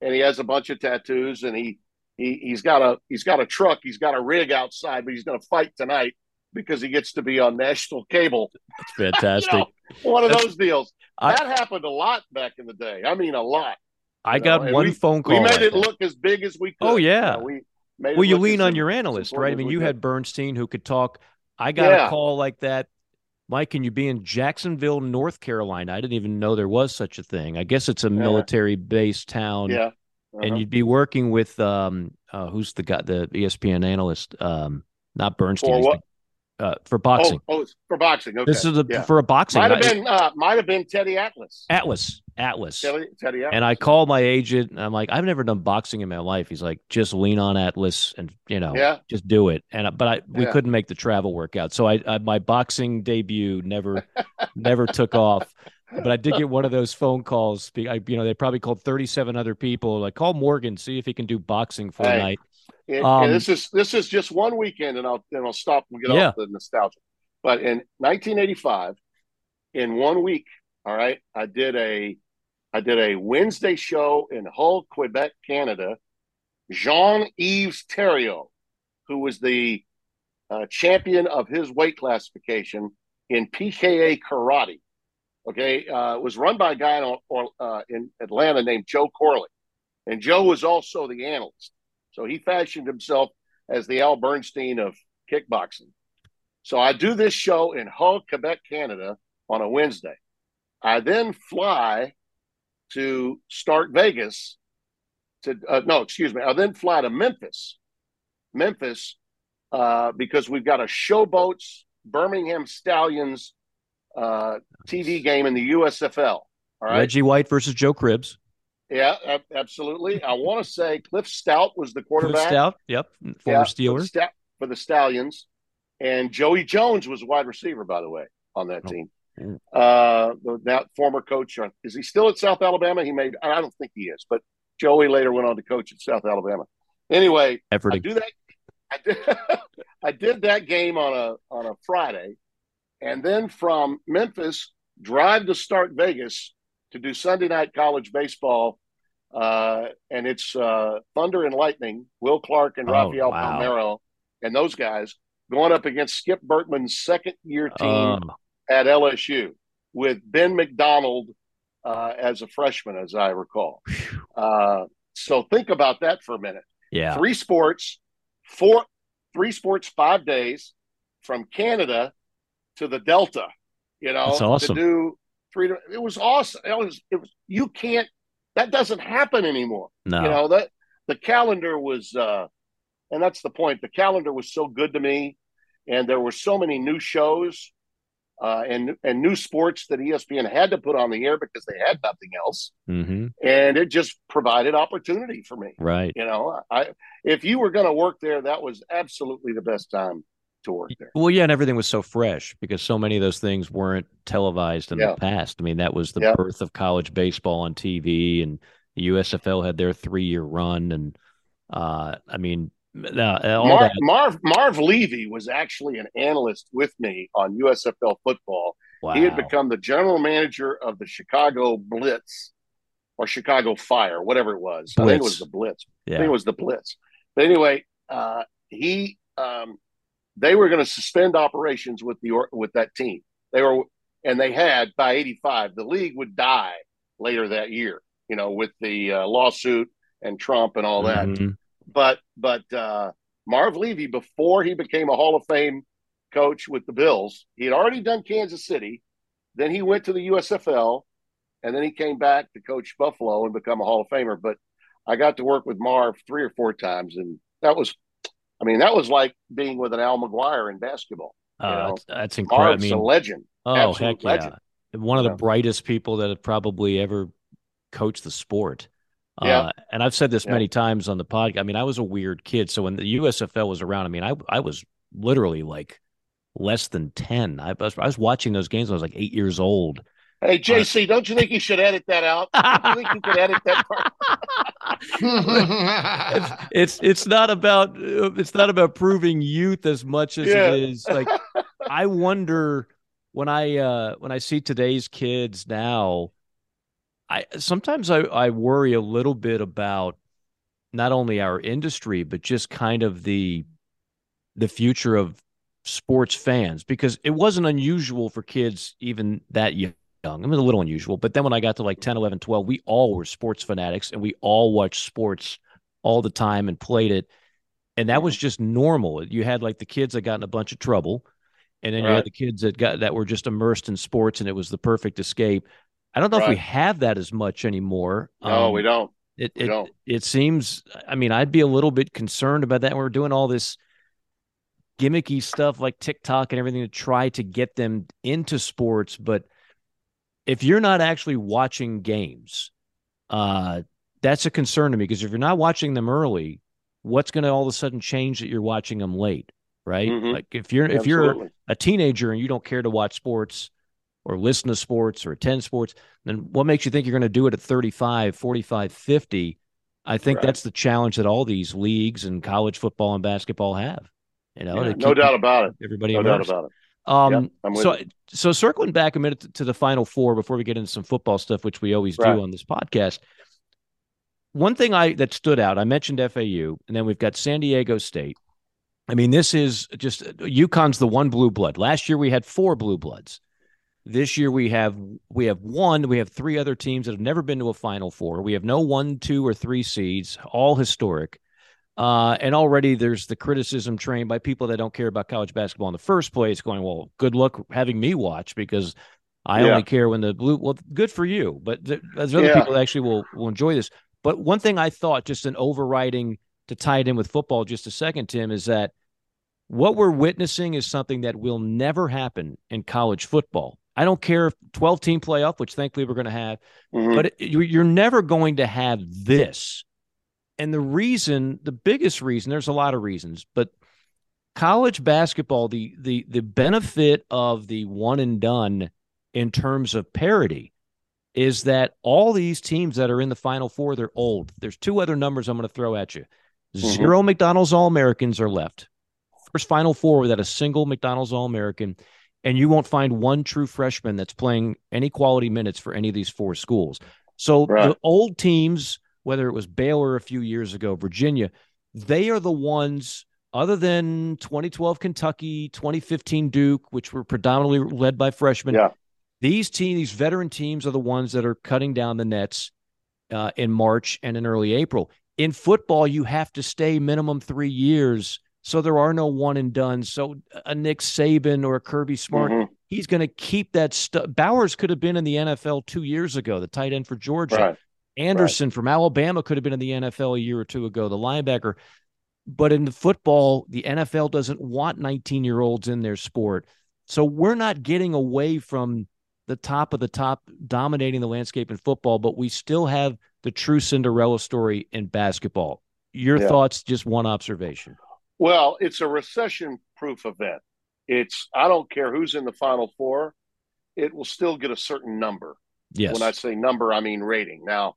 and he has a bunch of tattoos and he he he's got a he's got a truck, he's got a rig outside, but he's going to fight tonight because he gets to be on national cable. That's fantastic. You know, one of That's- those deals. I- that happened a lot back in the day. I mean, a lot. I you know, got one we- phone call. We made it look as big as we oh, could. Oh, yeah. You know, we Well, you lean on your analyst, right? I mean, you had Bernstein who could talk. I got Yeah. a call like that. Mike, can you be in Jacksonville, North Carolina? I didn't even know there was such a thing. I guess it's a military based town. yeah. And Uh-huh. you'd be working with um uh, who's the guy the ESPN analyst um not Bernstein For what? the- uh, for boxing. Oh, oh, for boxing. Okay. this is a, yeah. for a boxing Might have been uh, might have been Teddy Atlas. Atlas Atlas. Teddy, Teddy Atlas. And I called my agent and I'm like, I've never done boxing in my life. He's like, just lean on Atlas and you know, Yeah. just do it. And but I we Yeah. couldn't make the travel work out. So I, I my boxing debut never never took off. But I did get one of those phone calls. I, you know, they probably called 37 other people. Like, call Morgan, see if he can do boxing for a night. And- and um, this is this is just one weekend, and I'll and I'll stop and get Yeah. off the nostalgia. But in 1985, in one week, all right, I did a I did a Wednesday show in Hull, Quebec, Canada. Jean Yves Theriault, who was the uh, champion of his weight classification in PKA karate. Okay, uh, it was run by a guy in, uh, in Atlanta named Joe Corley, and Joe was also the analyst. So he fashioned himself as the Al Bernstein of kickboxing. So I do this show in Hull, Quebec, Canada on a Wednesday. I then fly to Stark Vegas to uh, no, excuse me. I then fly to Memphis, Memphis, uh, because we've got a Showboats Birmingham Stallions uh, TV game in the USFL. All right. Reggie White versus Joe Cribbs. Yeah, absolutely. I want to say Cliff Stoudt was the quarterback. Cliff. Stoudt. Yep. Former Yeah, For the, Steeler. For the Stallions. And Joey Jones was a wide receiver, by the way, on that Oh. team. Uh, that former coach, uh, is he still at South Alabama? He made, I don't think he is, but Joey later went on to coach at South Alabama. Anyway, Effort. I do that. I did, I did that game on a on a Friday, and then from Memphis, drive to Stark Vegas to do Sunday night college baseball. Uh, and it's uh, Thunder and Lightning, Will Clark and Oh, Rafael wow. Palmeiro, and those guys going up against Skip Bertman's second year team Oh, at LSU with Ben McDonald uh, as a freshman, as I recall. Uh, so think about that for a minute. yeah. Three sports, four, three sports, five days from Canada to the Delta. You know, awesome. to do three. It was awesome. It was. It was. You can't. That doesn't happen anymore. No. You know that the calendar was, uh, and that's the point. The calendar was so good to me, and there were so many new shows uh, and and new sports that ESPN had to put on the air because they had nothing else, hmm and it just provided opportunity for me. Right. You know, I if you were going to work there, that was absolutely the best time to work there. Well, yeah, and everything was so fresh because so many of those things weren't televised in Yeah. the past. I mean, that was the Yeah. birth of college baseball on TV, and the USFL had their three-year run, and uh, I mean, uh, all Marv, that. Marv Marv Levy was actually an analyst with me on USFL football. Wow. He had become the general manager of the Chicago Blitz or Chicago Fire, whatever it was. I think it was the Blitz. I think it was the Blitz. But anyway, uh, he um, they were going to suspend operations with the or- with that team. They were and they had by '85 the league would die later that year. You know, with the uh, lawsuit and Trump and all that Mhm. but but uh, Marv Levy, before he became a Hall of Fame coach with the Bills, he had already done Kansas City. Then he went to the USFL, and then he came back to coach Buffalo and become a Hall of Famer. But I got to work with Marv three or four times, and that was, I mean, that was like being with an Al McGuire in basketball. Uh, that's, that's incredible. I mean, a legend. oh absolute heck legend. yeah, one of the Yeah. brightest people that have probably ever coached the sport. Yeah. Uh, and I've said this Yeah. many times on the podcast. I mean, I was a weird kid, so when the USFL was around, I mean, I I was literally like less than ten. I was I was watching those games when I was like eight years old. Hey JC, don't you think you should edit that out? Don't you think you could edit that part? it's, it's it's not about it's not about proving youth as much as Yeah. it is like I wonder when I uh when I see today's kids now I sometimes I I worry a little bit about not only our industry but just kind of the the future of sports fans because it wasn't unusual for kids even that young. I mean, a little unusual, but then when I got to like 10, 11, 12, we all were sports fanatics and we all watched sports all the time and played it. And that was just normal. You had like the kids that got in a bunch of trouble, and then you had the kids that got that were just immersed in sports and it was the perfect escape. I don't know if we have that as much anymore. No, Um, we don't. it We it, don't. it seems I mean, I'd be a little bit concerned about that. We're doing all this gimmicky stuff like TikTok and everything to try to get them into sports, but if you're not actually watching games, uh that's a concern to me because if you're not watching them early, what's going to all of a sudden change that you're watching them late, right? Mhm. Like if you're if you're a teenager and you don't care to watch sports or listen to sports or attend sports, then what makes you think you're going to do it at 35, 45, 50? I think Right. that's the challenge that all these leagues and college football and basketball have. You know, Yeah, no doubt about it. everybody No doubt about it. Um, Yeah, so, you. so circling back a minute to, to the final four before we get into some football stuff, which we always Right. do on this podcast. One thing I that stood out, I mentioned FAU, and then we've got San Diego State. I mean, this is just UConn's the one blue blood. Last year we had four blue bloods. This year we have we have one. We have three other teams that have never been to a Final Four. We have no one, two, or three seeds, all historic. Uh, and already there's the criticism trained by people that don't care about college basketball in the first place, going, "Well, good luck having me watch because I Yeah. only care when the blue." Well, good for you, but th- there's other Yeah. people that actually will will enjoy this. But one thing I thought, just an overriding to tie it in with football, just a second, Tim, is that what we're witnessing is something that will never happen in college football. I don't care if 12 team playoff, which thankfully we're going to have, Mhm. but it, you're never going to have this. And the reason, the biggest reason, there's a lot of reasons, but college basketball, the the the benefit of the one and done in terms of parity is that all these teams that are in the final four, they're old. There's two other numbers I'm going to throw at you. Mm-hmm. Zero McDonald's All Americans are left. First Final Four without a single McDonald's All American. And you won't find one true freshman that's playing any quality minutes for any of these four schools. So right. the old teams, whether it was Baylor a few years ago, Virginia, they are the ones other than 2012 Kentucky, 2015 Duke, which were predominantly led by freshmen. Yeah. These teams, these veteran teams, are the ones that are cutting down the nets uh, in March and in early April. In football, you have to stay minimum three years, so there are no one and done. So a Nick Saban or a Kirby Smart, mm-hmm. he's going to keep that stuff. Bowers could have been in the NFL two years ago, the tight end for Georgia. Right. Anderson right. from Alabama could have been in the NFL a year or two ago, the linebacker. But in the football, the NFL doesn't want 19 year olds in their sport. So we're not getting away from the top of the top dominating the landscape in football, but we still have the true Cinderella story in basketball. Your yeah. thoughts, just one observation. Well, it's a recession proof event. It's, I don't care who's in the final four, it will still get a certain number. Yes. When I say number, I mean rating. Now,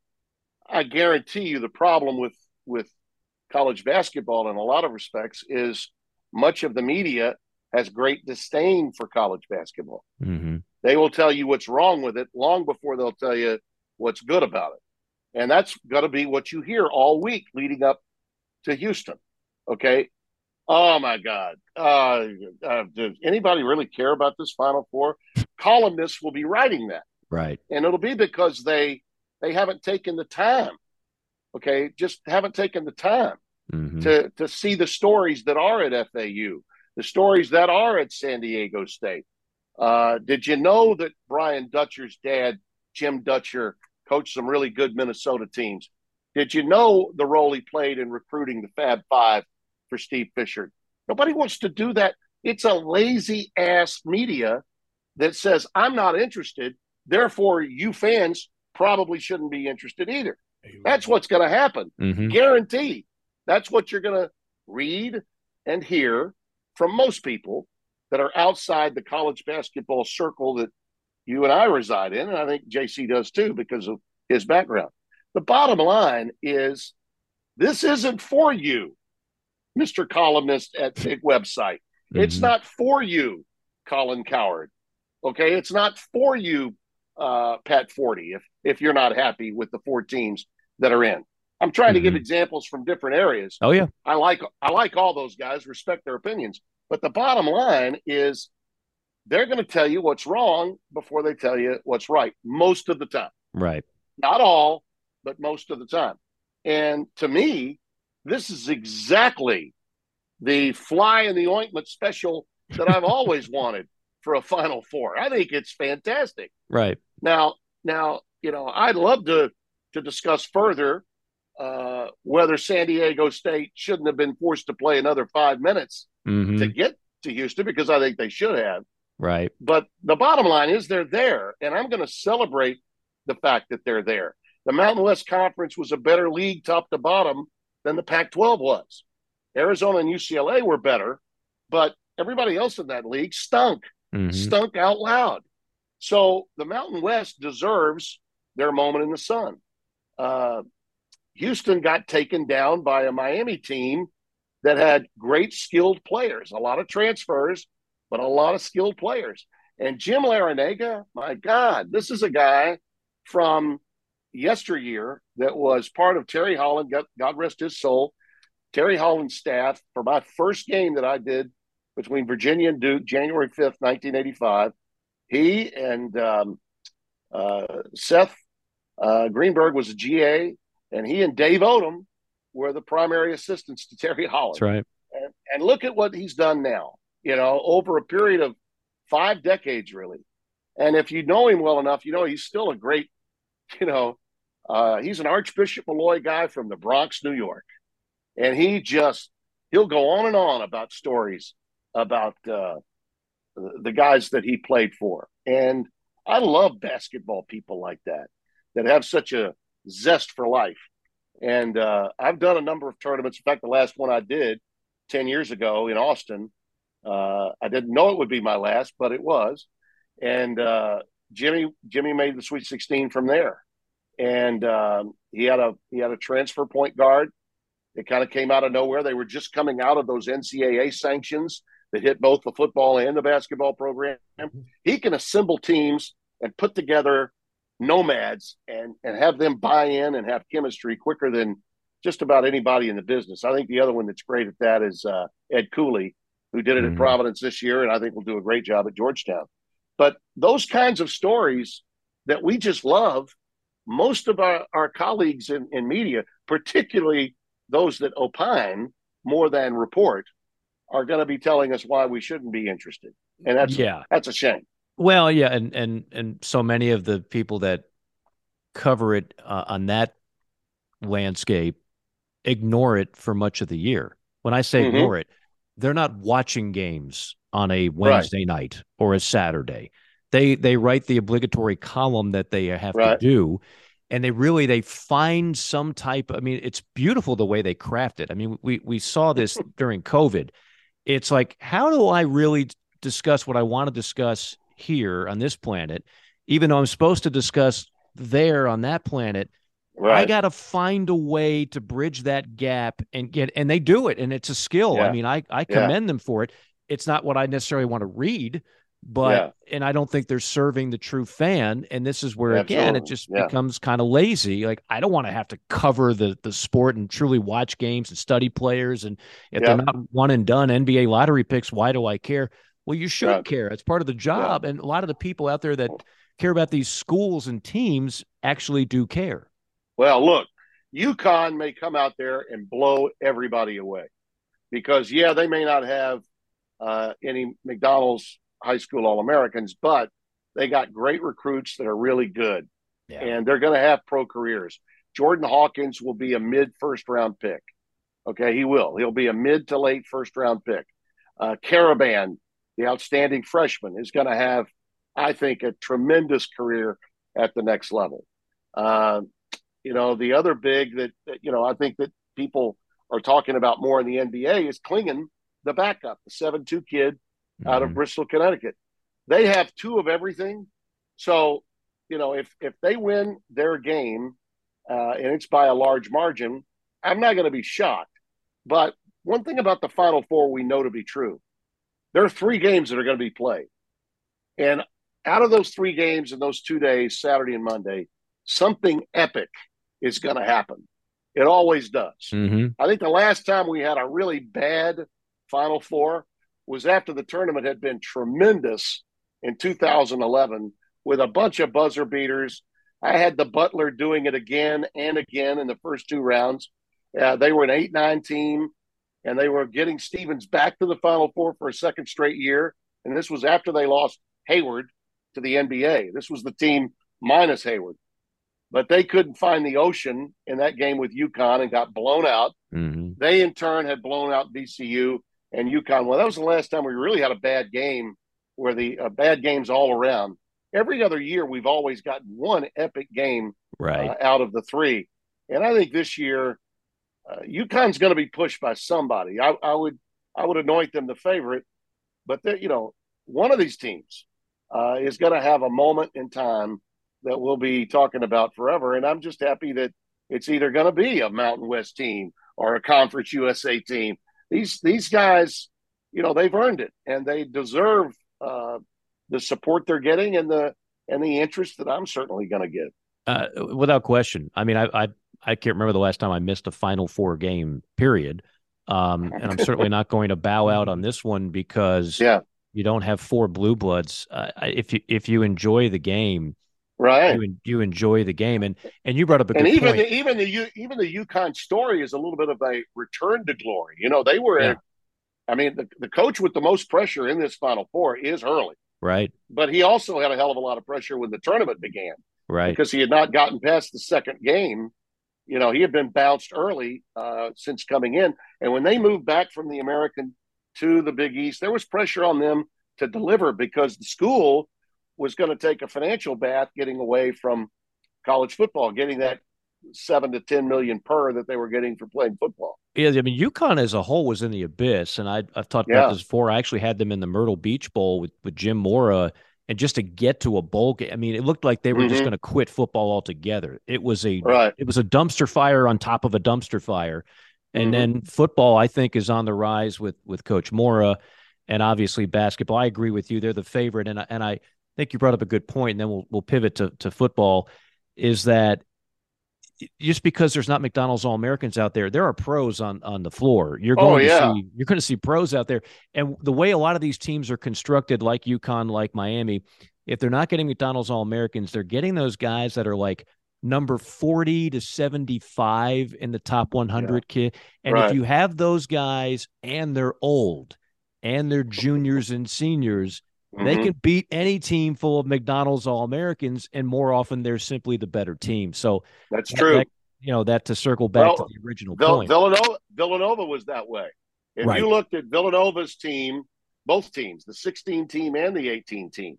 I guarantee you the problem with, with college basketball in a lot of respects is much of the media has great disdain for college basketball. Mm-hmm. They will tell you what's wrong with it long before they'll tell you what's good about it. And that's got to be what you hear all week leading up to Houston. Okay. Oh my God. Uh, uh, does anybody really care about this Final Four? Columnists will be writing that. Right. And it'll be because they they haven't taken the time. Okay. Just haven't taken the time mm-hmm. to, to see the stories that are at FAU, the stories that are at San Diego State, uh, did you know that Brian Dutcher's dad, Jim Dutcher, coached some really good Minnesota teams? Did you know the role he played in recruiting the Fab Five for Steve Fisher? Nobody wants to do that. It's a lazy ass media that says, I'm not interested. Therefore, you fans probably shouldn't be interested either. That's what's going to happen. Mm-hmm. Guaranteed. That's what you're going to read and hear from most people that are outside the college basketball circle that you and I reside in, and I think JC does too because of his background. The bottom line is this isn't for you, Mr. Columnist at Big Website. Mm-hmm. It's not for you, Colin Cowherd. Okay, it's not for you, uh, Pat Forde. If if you're not happy with the four teams that are in, I'm trying mm-hmm. to give mm-hmm. examples from different areas. Oh yeah, I like I like all those guys. Respect their opinions, but the bottom line is they're going to tell you what's wrong before they tell you what's right most of the time. Right. Not all, but most of the time. And to me, this is exactly the fly in the ointment special that I've always wanted for a final four. I think it's fantastic. Right. Now, now, you know, I'd love to to discuss further uh, whether San Diego State shouldn't have been forced to play another five minutes mm-hmm. to get to Houston because I think they should have. Right. But the bottom line is they're there, and I'm going to celebrate the fact that they're there. The Mountain West Conference was a better league top to bottom than the Pac 12 was. Arizona and UCLA were better, but everybody else in that league stunk, mm-hmm. stunk out loud. So the Mountain West deserves their moment in the sun. Uh, Houston got taken down by a Miami team that had great skilled players, a lot of transfers, but a lot of skilled players. And Jim Larrañaga, my God, this is a guy from yesteryear that was part of Terry Holland, God rest his soul, Terry Holland's staff for my first game that I did between Virginia and Duke, January 5th, 1985. He and um, uh, Seth uh, Greenberg was a GA, and he and Dave Odom were the primary assistants to Terry Holland. That's right. And, and look at what he's done now, you know, over a period of five decades, really. And if you know him well enough, you know he's still a great, you know, uh, he's an Archbishop Molloy guy from the Bronx, New York. And he just, he'll go on and on about stories about uh, the guys that he played for. And I love basketball people like that, that have such a zest for life. And uh, I've done a number of tournaments. In fact, the last one I did 10 years ago in Austin, uh, I didn't know it would be my last, but it was. And uh, Jimmy Jimmy made the Sweet 16 from there. And um, he had a he had a transfer point guard It kind of came out of nowhere. They were just coming out of those NCAA sanctions that hit both the football and the basketball program. Mm-hmm. He can assemble teams and put together nomads and and have them buy in and have chemistry quicker than just about anybody in the business. I think the other one that's great at that is uh, Ed Cooley, who did it mm-hmm. at Providence this year, and I think will do a great job at Georgetown. But those kinds of stories that we just love, most of our, our colleagues in, in media, particularly those that opine more than report, are going to be telling us why we shouldn't be interested. And that's yeah. that's a shame. Well, yeah, and and and so many of the people that cover it uh, on that landscape ignore it for much of the year. When I say mm-hmm. ignore it, they're not watching games on a Wednesday right. night or a Saturday. They they write the obligatory column that they have right. to do and they really they find some type I mean it's beautiful the way they craft it. I mean we we saw this during COVID. It's like how do I really discuss what I want to discuss here on this planet even though I'm supposed to discuss there on that planet Right. I got to find a way to bridge that gap and get, and they do it, and it's a skill. Yeah. I mean, I I commend yeah. them for it. It's not what I necessarily want to read, but yeah. and I don't think they're serving the true fan. And this is where Absolutely. again it just becomes kind of lazy. Like I don't want to have to cover the the sport and truly watch games and study players. And if they're not one and done NBA lottery picks, why do I care? Well, you should care. It's part of the job. And a lot of the people out there that care about these schools and teams actually do care. Well, look, UConn may come out there and blow everybody away because, yeah, they may not have uh, any McDonald's high school All Americans, but they got great recruits that are really good. Yeah. And they're going to have pro careers. Jordan Hawkins will be a mid first round pick. Okay, he will. He'll be a mid to late first round pick. Uh, Karaban, the outstanding freshman, is going to have, I think, a tremendous career at the next level. Uh, you know, the other big that, that, you know, I think that people are talking about more in the NBA is Clingan, the backup, the 7 2 kid mm-hmm. out of mm-hmm. Bristol, Connecticut. They have two of everything. So, you know, if, if they win their game uh, and it's by a large margin, I'm not going to be shocked. But one thing about the Final Four we know to be true there are three games that are going to be played. And out of those three games in those two days, Saturday and Monday, something epic is going to happen. It always does. Mm-hmm. I think the last time we had a really bad Final Four was after the tournament had been tremendous in 2011 with a bunch of buzzer beaters. I had the Butler doing it again and again in the first two rounds. Uh, they were an 8 9 team, and they were getting Stevens back to the Final Four for a second straight year. And this was after they lost Hayward to the NBA. This was the team minus Hayward but they couldn't find the ocean in that game with UConn and got blown out. Mm-hmm. They in turn had blown out VCU and UConn. Well, that was the last time we really had a bad game where the uh, bad games all around. Every other year, we've always gotten one epic game right. uh, out of the three. And I think this year, uh, UConn's going to be pushed by somebody. I, I, would I would anoint them the favorite, but you know, one of these teams uh, is going to have a moment in time that we'll be talking about forever. And I'm just happy that it's either going to be a Mountain West team or a Conference USA team. These these guys, you know, they've earned it and they deserve uh, the support they're getting and the and the interest that I'm certainly going to get. Uh, without question. I mean, I, I I can't remember the last time I missed a Final Four game. Period. Um, and I'm certainly not going to bow out on this one because yeah. you don't have four blue bloods. Uh, if you if you enjoy the game, right. you, you enjoy the game. And and you brought up a and even point. the, even the even the UConn story is a little bit of a return to glory. You know they were yeah. I mean the, the coach with the most pressure in this final four is Hurley. Right. But he also had a hell of a lot of pressure when the tournament began. Right. Because he had not gotten past the second game. You know he had been bounced early uh, since coming in. And when they moved back from the American to the Big East there was pressure on them to deliver because the school was going to take a financial bath getting away from college football, getting that seven to ten million per that they were getting for playing football. Yeah, I mean UConn as a whole was in the abyss, and I, have talked yeah. about this before. I actually had them in the Myrtle Beach Bowl with, with Jim Mora, and just to get to a bowl game, I mean, it looked like they were mm-hmm. just going to quit football altogether. It was a right. it was a dumpster fire on top of a dumpster fire, And mm-hmm. then football, I think, is on the rise with with Coach Mora, and obviously basketball. I agree with you; they're the favorite, and and I think you brought up a good. And then we'll we'll pivot to to football. Is that just because there's not McDonald's All Americans out there, there are pros on on the floor. You're oh, going oh, yeah. to see you're going to see pros out there, and the way a lot of these teams are constructed, like UConn, like Miami, if they're not getting McDonald's All Americans, they're getting those guys that are like number 40 to 75 in the top 100 yeah. kid. And right. if you have those guys and they're old and they're juniors and seniors, mm-hmm. they can beat any team full of McDonald's All Americans. And more often, they're simply the better team. So that's true. That, you know, that to circle back well, to the original Vill- point. Villanova, Villanova was that way. If right. you looked at Villanova's team, both teams, the 16 team and the 18 team,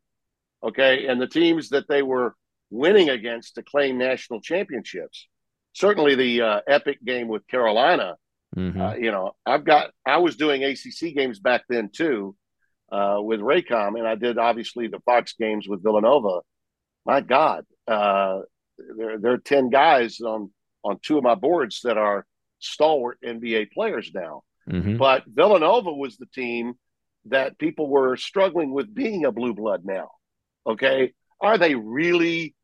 okay, and the teams that they were winning against to claim national championships. Certainly, the uh, epic game with Carolina. Mm-hmm. Uh, you know, I've got. I was doing ACC games back then too, uh, with Raycom, and I did obviously the Fox games with Villanova. My God, uh, there there are ten guys on on two of my boards that are stalwart NBA players now. Mm-hmm. But Villanova was the team that people were struggling with being a blue blood now. Okay. Are they really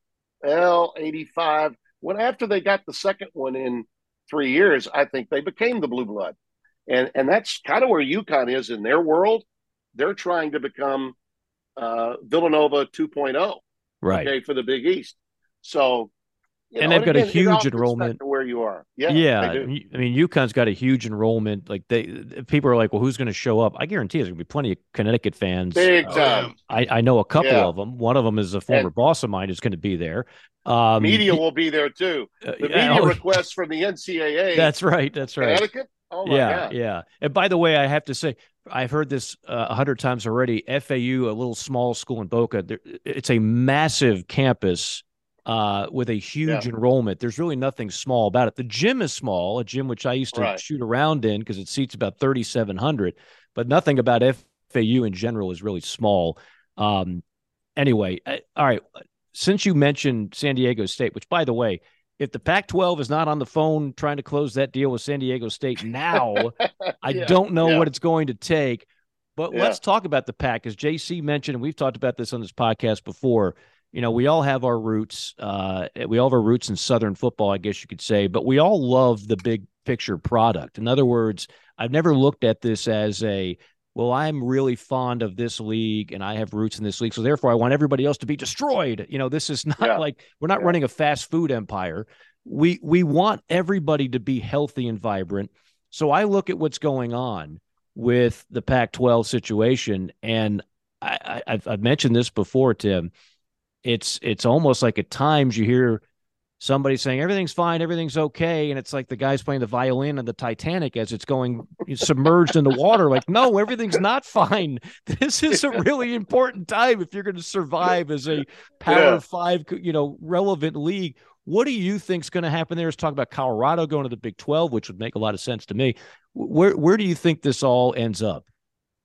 L 85? When after they got the second one in three years, I think they became the blue blood. And, and that's kind of where UConn is in their world. They're trying to become uh, Villanova 2.0, right? Okay, for the Big East. So you and know, they've got again, a huge enrollment where you are. Yeah, yeah. I mean, UConn's got a huge enrollment. Like they, people are like, "Well, who's going to show up?" I guarantee there's going to be plenty of Connecticut fans. Big oh, time. I, I know a couple yeah. of them. One of them is a former and boss of mine who's going to be there. Um, media will be there too. Uh, the media uh, requests from the NCAA. That's right. That's right. Connecticut. Oh yeah, God. yeah. And by the way, I have to say, I've heard this uh, a uh, hundred times already. FAU, a little small school in Boca, it's a massive campus uh, with a huge yeah. enrollment. There's really nothing small about it. The gym is small, a gym which I used to right. shoot around in because it seats about 3,700, but nothing about FAU in general is really small. Um, anyway, I, all right. Since you mentioned San Diego State, which by the way, if the Pac 12 is not on the phone trying to close that deal with San Diego State now, I don't know yeah. what it's going to take. But let's talk about the Pac, as JC mentioned, and we've talked about this on this podcast before you know, we all have our roots. Uh, we all have our roots in Southern football, I guess you could say, but we all love the big picture product. In other words, I've never looked at this as a, well, I'm really fond of this league and I have roots in this league. So therefore, I want everybody else to be destroyed. You know, this is not yeah. like we're not yeah. running a fast food empire. We we want everybody to be healthy and vibrant. So I look at what's going on with the Pac-12 situation, and I, I, I've mentioned this before, Tim it's it's almost like at times you hear somebody saying everything's fine, everything's okay, and it's like the guy's playing the violin on the Titanic as it's going submerged in the water. Like, no, everything's not fine. This is a really important time if you're going to survive as a Power yeah. Five, you know, relevant league. What do you think's going to happen there? Is talk about Colorado going to the Big Twelve, which would make a lot of sense to me. Where where do you think this all ends up?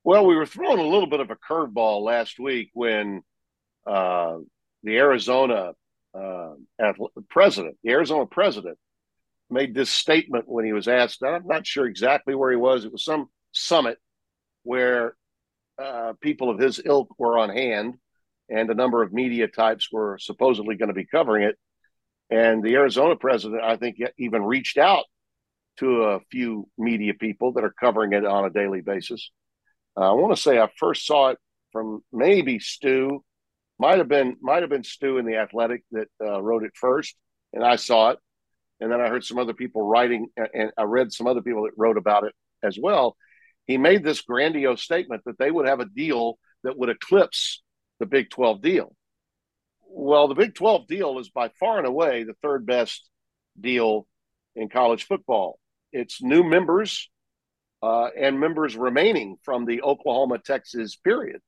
Well, we were throwing a little bit of a curveball last week when uh, the Arizona uh, president, the Arizona president, made this statement when he was asked. I'm not sure exactly where he was. It was some summit where uh, people of his ilk were on hand, and a number of media types were supposedly going to be covering it. And the Arizona president, I think, even reached out to a few media people that are covering it on a daily basis. Uh, I want to say I first saw it from maybe Stu might have been might have been Stu in the Athletic that uh, wrote it first, and I saw it, and then I heard some other people writing, and I read some other people that wrote about it as well. He made this grandiose statement that they would have a deal that would eclipse the Big Twelve deal. Well, the Big Twelve deal is by far and away the third best deal in college football. It's new members uh, and members remaining from the Oklahoma Texas period.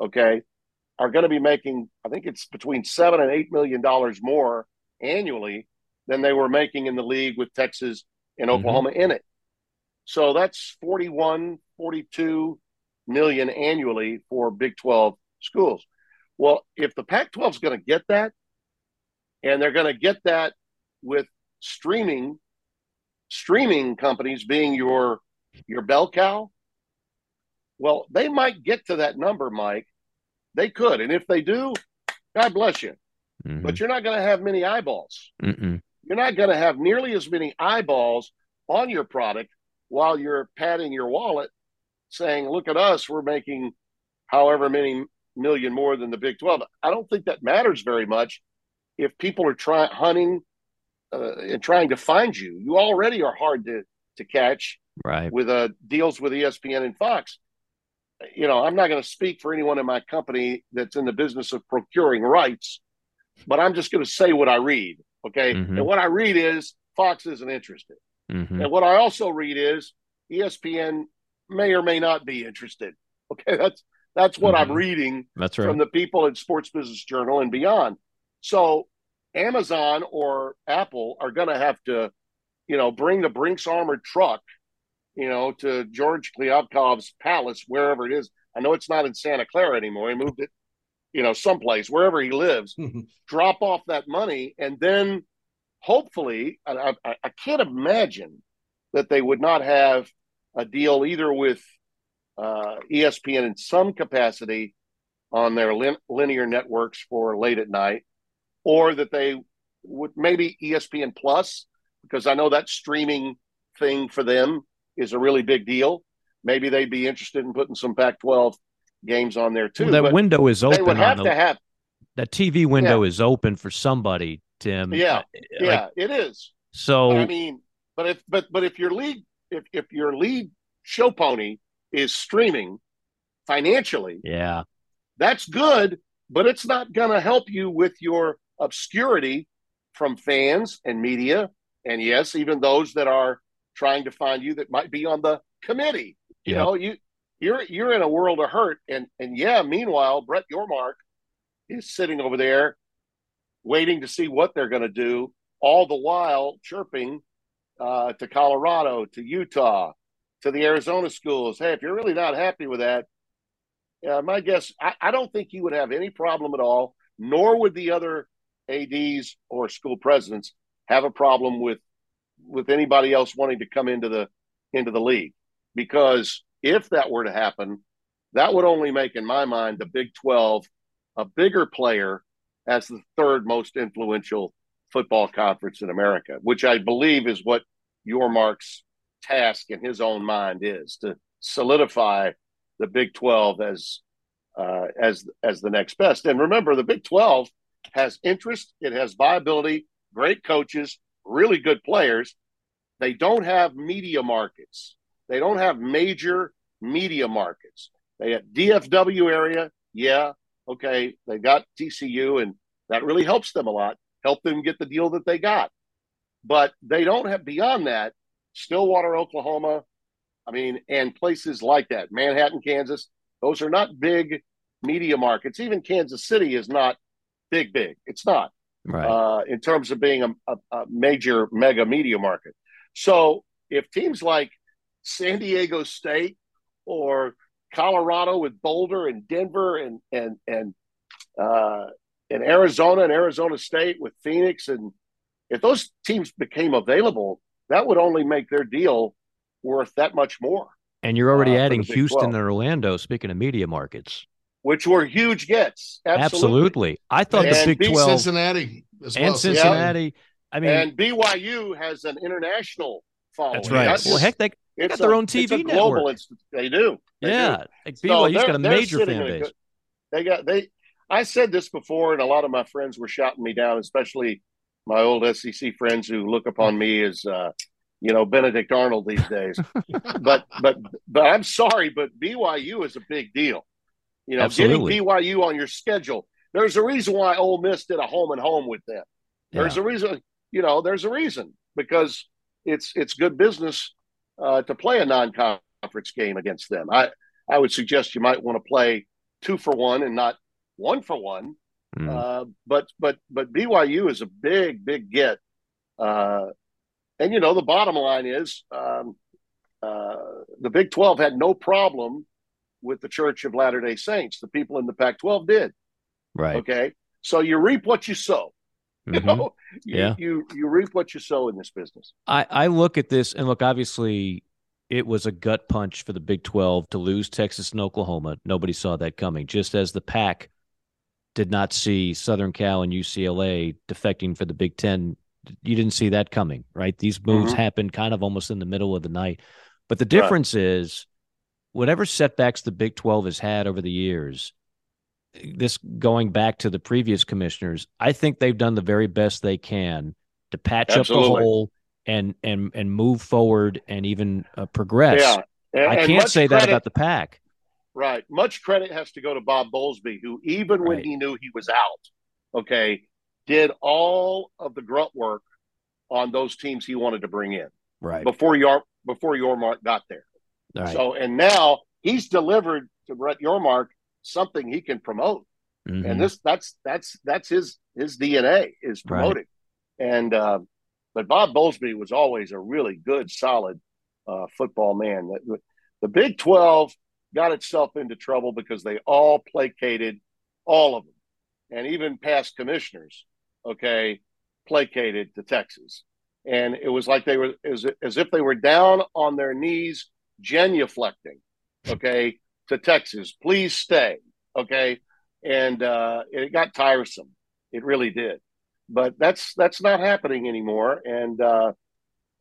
Okay are going to be making, I think it's between seven and eight million dollars more annually than they were making in the league with Texas and mm-hmm. Oklahoma mm-hmm. in it. So that's 41, 42 million annually for Big 12 schools. Well, if the Pac 12 is going to get that, and they're going to get that with streaming streaming companies being your your bell cow, well, they might get to that number, Mike. They could, and if they do, God bless you. Mm-hmm. But you're not going to have many eyeballs. Mm-mm. You're not going to have nearly as many eyeballs on your product while you're patting your wallet, saying, "Look at us, we're making however many million more than the Big 12." I don't think that matters very much if people are trying hunting uh, and trying to find you. You already are hard to to catch, right? With uh, deals with ESPN and Fox. You know, I'm not going to speak for anyone in my company that's in the business of procuring rights, but I'm just going to say what I read. Okay, mm-hmm. and what I read is Fox isn't interested, mm-hmm. and what I also read is ESPN may or may not be interested. Okay, that's that's what mm-hmm. I'm reading. That's right. from the people at Sports Business Journal and beyond. So Amazon or Apple are going to have to, you know, bring the Brinks armored truck, you know, to George Kliavkoff's palace, wherever it is. I know it's not in Santa Clara anymore. He moved it, you know, someplace, wherever he lives, drop off that money. And then hopefully, I, I, I can't imagine that they would not have a deal either with uh, ESPN in some capacity on their lin- linear networks for late at night or that they would maybe ESPN Plus, because I know that streaming thing for them is a really big deal. Maybe they'd be interested in putting some Pac 12 games on there too. Well, that window is open. They would have the, to have that TV window yeah. is open for somebody, Tim. Yeah, uh, yeah, it is. So but I mean, but if but but if your lead if if your lead show pony is streaming financially, yeah, that's good, but it's not going to help you with your obscurity from fans and media, and yes, even those that are trying to find you that might be on the committee. You yep. know, you you're you're in a world of hurt, and and yeah. Meanwhile, Brett Yormark is sitting over there, waiting to see what they're going to do. All the while, chirping uh, to Colorado, to Utah, to the Arizona schools. Hey, if you're really not happy with that, uh, my guess, I, I don't think you would have any problem at all. Nor would the other ads or school presidents have a problem with with anybody else wanting to come into the into the league. Because if that were to happen that would only make in my mind the big 12 a bigger player as the third most influential football conference in america which i believe is what Yormark's task in his own mind is to solidify the big 12 as uh, as as the next best. And remember the big 12 has interest, it has viability, great coaches, really good players. They don't have media markets. They don't have major media markets. They have DFW area, yeah, okay. They got TCU, and that really helps them a lot. Help them get the deal that they got, but they don't have beyond that. Stillwater, Oklahoma, I mean, and places like that, Manhattan, Kansas. Those are not big media markets. Even Kansas City is not big, big. It's not right. uh, in terms of being a, a, a major mega media market. So if teams like San Diego State or Colorado with Boulder and Denver and and and uh, and Arizona and Arizona State with Phoenix and if those teams became available, that would only make their deal worth that much more. And you're already uh, adding Houston and Orlando. Speaking of media markets, which were huge gets. Absolutely. Absolutely. I thought and the Big 12 Cincinnati well. and Cincinnati. Yeah. I mean, and BYU has an international following. That's right. That's well, heck, they, they got their own TV it's a global network. They do. They yeah. Do. Like BYU's so got a major fan base. Good, they got they. I said this before, and a lot of my friends were shouting me down, especially my old SEC friends who look upon me as, uh, you know, Benedict Arnold these days. but but but I'm sorry, but BYU is a big deal. You know, Absolutely. getting BYU on your schedule. There's a reason why Ole Miss did a home and home with them. There's yeah. a reason, you know, there's a reason because it's it's good business uh, to play a non-conference game against them. I I would suggest you might want to play two for one and not one for one. Mm. Uh, but but but BYU is a big big get, uh, and you know the bottom line is um, uh, the Big Twelve had no problem with the Church of Latter day Saints. The people in the Pac 12 did. Right. Okay. So you reap what you sow. You Mhm. know, you, Yeah. you you reap what you sow in this business. I, I look at this and look, obviously, it was a gut punch for the Big 12 to lose Texas and Oklahoma. Nobody saw that coming, just as the pack did not see Southern Cal and UCLA defecting for the Big 10. You didn't see that coming, right? These moves Mhm. happened kind of almost in the middle of the night. But the difference is whatever setbacks the Big 12 has had over the years, this going back to the previous commissioners, I think they've done the very best they can to patch up the hole and and and move forward and even uh, progress. Yeah, and, I can't say that about the pack. Right. Much credit has to go to Bob Bowlesby, who, even when he knew he was out, okay, did all of the grunt work on those teams he wanted to bring in Right. before your before Yormark got there. Right. So, and now he's delivered to Brett Yormark something he can promote, Mhm. and this that's that's that's his his DNA is Right. promoting. And uh, but Bob Bowlesby was always a really good, solid uh, football man. The, the Big Twelve got itself into trouble because they all placated all of them, and even past commissioners, okay, placated to Texas, and it was like they were as, as if they were down on their knees, genuflecting, okay, to Texas, please stay, okay, and uh, it got tiresome. It really did, but that's that's not happening anymore, and uh,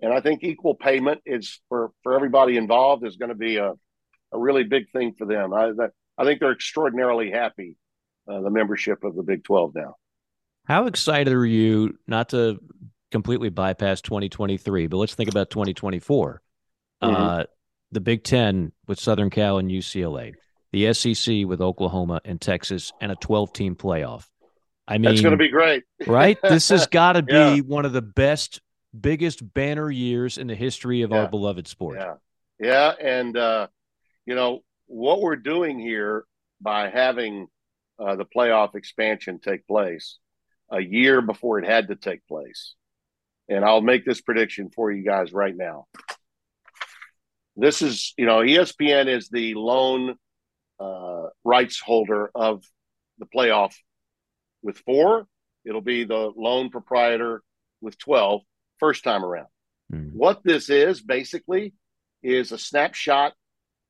and I think equal payment is for for everybody involved is going to be a a really big thing for them. I that, I think they're extraordinarily happy, uh, the membership of the Big Twelve now. How excited are you not to completely bypass 2023, but let's think about 2024. Mhm. Uh, the Big Ten with Southern Cal and UCLA, the SEC with Oklahoma and Texas, and a 12 team playoff. I mean, That's going to be great, right? This has got to be Yeah. one of the best, biggest banner years in the history of Yeah. our beloved sport. Yeah, yeah, and uh, you know what we're doing here by having uh, the playoff expansion take place a year before it had to take place, and I'll make this prediction for you guys right now. This is, you know, ESPN is the lone uh, rights holder of the playoff with four. It'll be the lone proprietor with 12 first time around. Mhm. What this is basically is a snapshot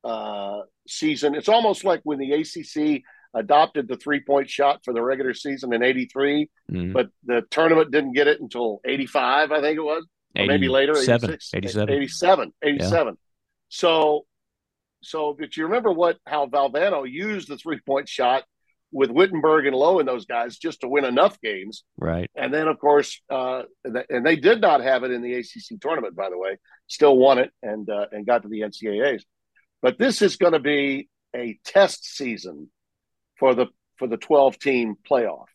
uh, season. It's almost like when the ACC adopted the three point shot for the regular season in 83, Mhm. but the tournament didn't get it until 85, I think it was, or maybe later, 87, 86, 87. 87, 87. So, so, but you remember what, how Valvano used the three point shot with Whittenburg and Lowe and those guys just to win enough games. Right. And then, of course, uh, and they did not have it in the ACC tournament, by the way. Still won it and uh, and got to the NCAA's. But this is going to be a test season for the for the twelve team playoff.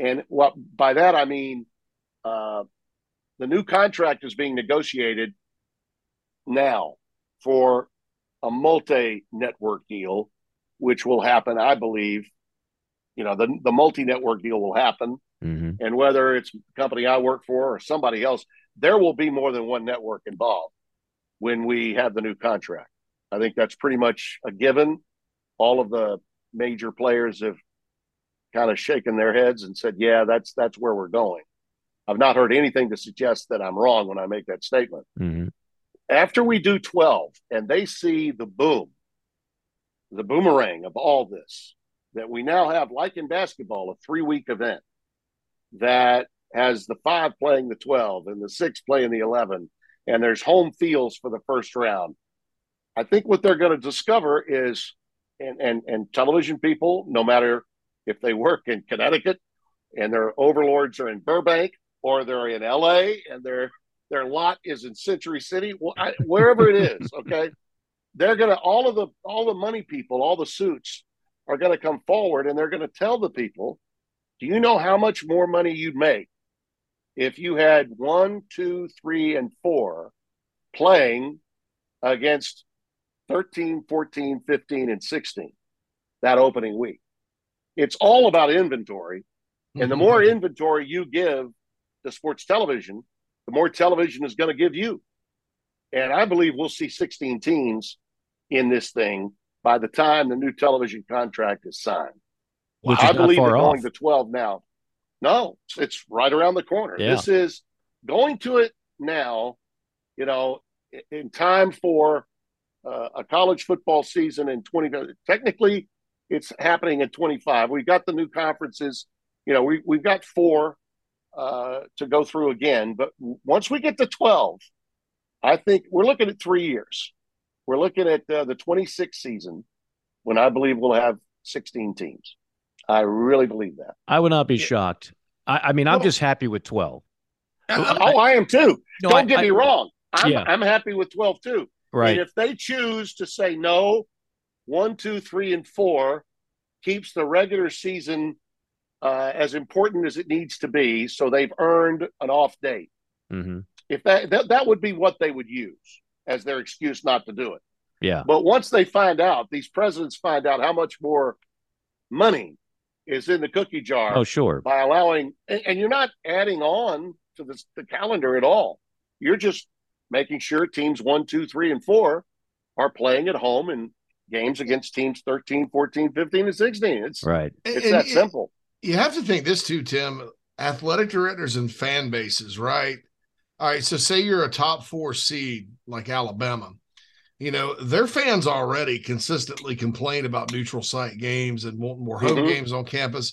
And what by that I mean, uh, the new contract is being negotiated now for a multi network deal, which will happen, I believe. You know, the the multi network deal will happen hmm and whether it's the company I work for or somebody else, there will be more than one network involved when we have the new contract. I think that's pretty much a given. All of the major players have kind of shaken their heads and said, "Yeah, that's that's where we're going." I've not heard anything to suggest that I'm wrong when I make that statement. hmm After we do 12 and they see the boom, the boomerang of all this, that we now have, like in basketball, a three week event that has the five playing the 12 and the six playing the 11, and there's home fields for the first round. I think what they're going to discover is, and, and, and television people, no matter if they work in Connecticut and their overlords are in Burbank or they're in LA and their their lot is in Century City, I- wherever it is, okay, they're gonna all of the all the money people, all the suits are gonna come forward and they're gonna tell the people, do you know how much more money you'd make if you had one, two, three, and four playing against 13, 14, 15, and 16 that opening week? It's all about inventory. And the mm-hmm. more inventory you give to sports television, the more television is going to give you. And I believe we'll see 16 teams in this thing by the time the new television contract is signed. Which I is believe off. going to 12 now. No, it's right around the corner. Yeah. This is going to it now, you know, in time for uh, a college football season in 20. Technically, it's happening in 25. We've got the new conferences. You know, we, we've got four uh, to go through again. But once we get to 12, I think we're looking at three years. We're looking at uh, the 26th season when I believe we'll have 16 teams. I really believe that. I would not be shocked. I, I mean, I'm just happy with 12. oh, I am too. No, Don't I- get I- me wrong. I'm, Yeah. I'm happy with 12 too. Right. And if they choose to say no, one, two, three, and four keeps the regular season uh, as important as it needs to be, so they've earned an off date. hmm If that, that that would be what they would use as their excuse not to do it. Yeah. But once they find out, these presidents find out how much more money is in the cookie jar Oh, sure. by allowing, and, and you're not adding on to the, the calendar at all. You're just making sure teams one, two, three, and four are playing at home in games against teams 13, 14, 15, and 16. It's, Right. it's And that it- simple. You have to think this too, Tim. Athletic directors and fan bases, right? All right. So say you're a top four seed like Alabama. You know, their fans already consistently complain about neutral site games and wanting more home Mhm. games on campus.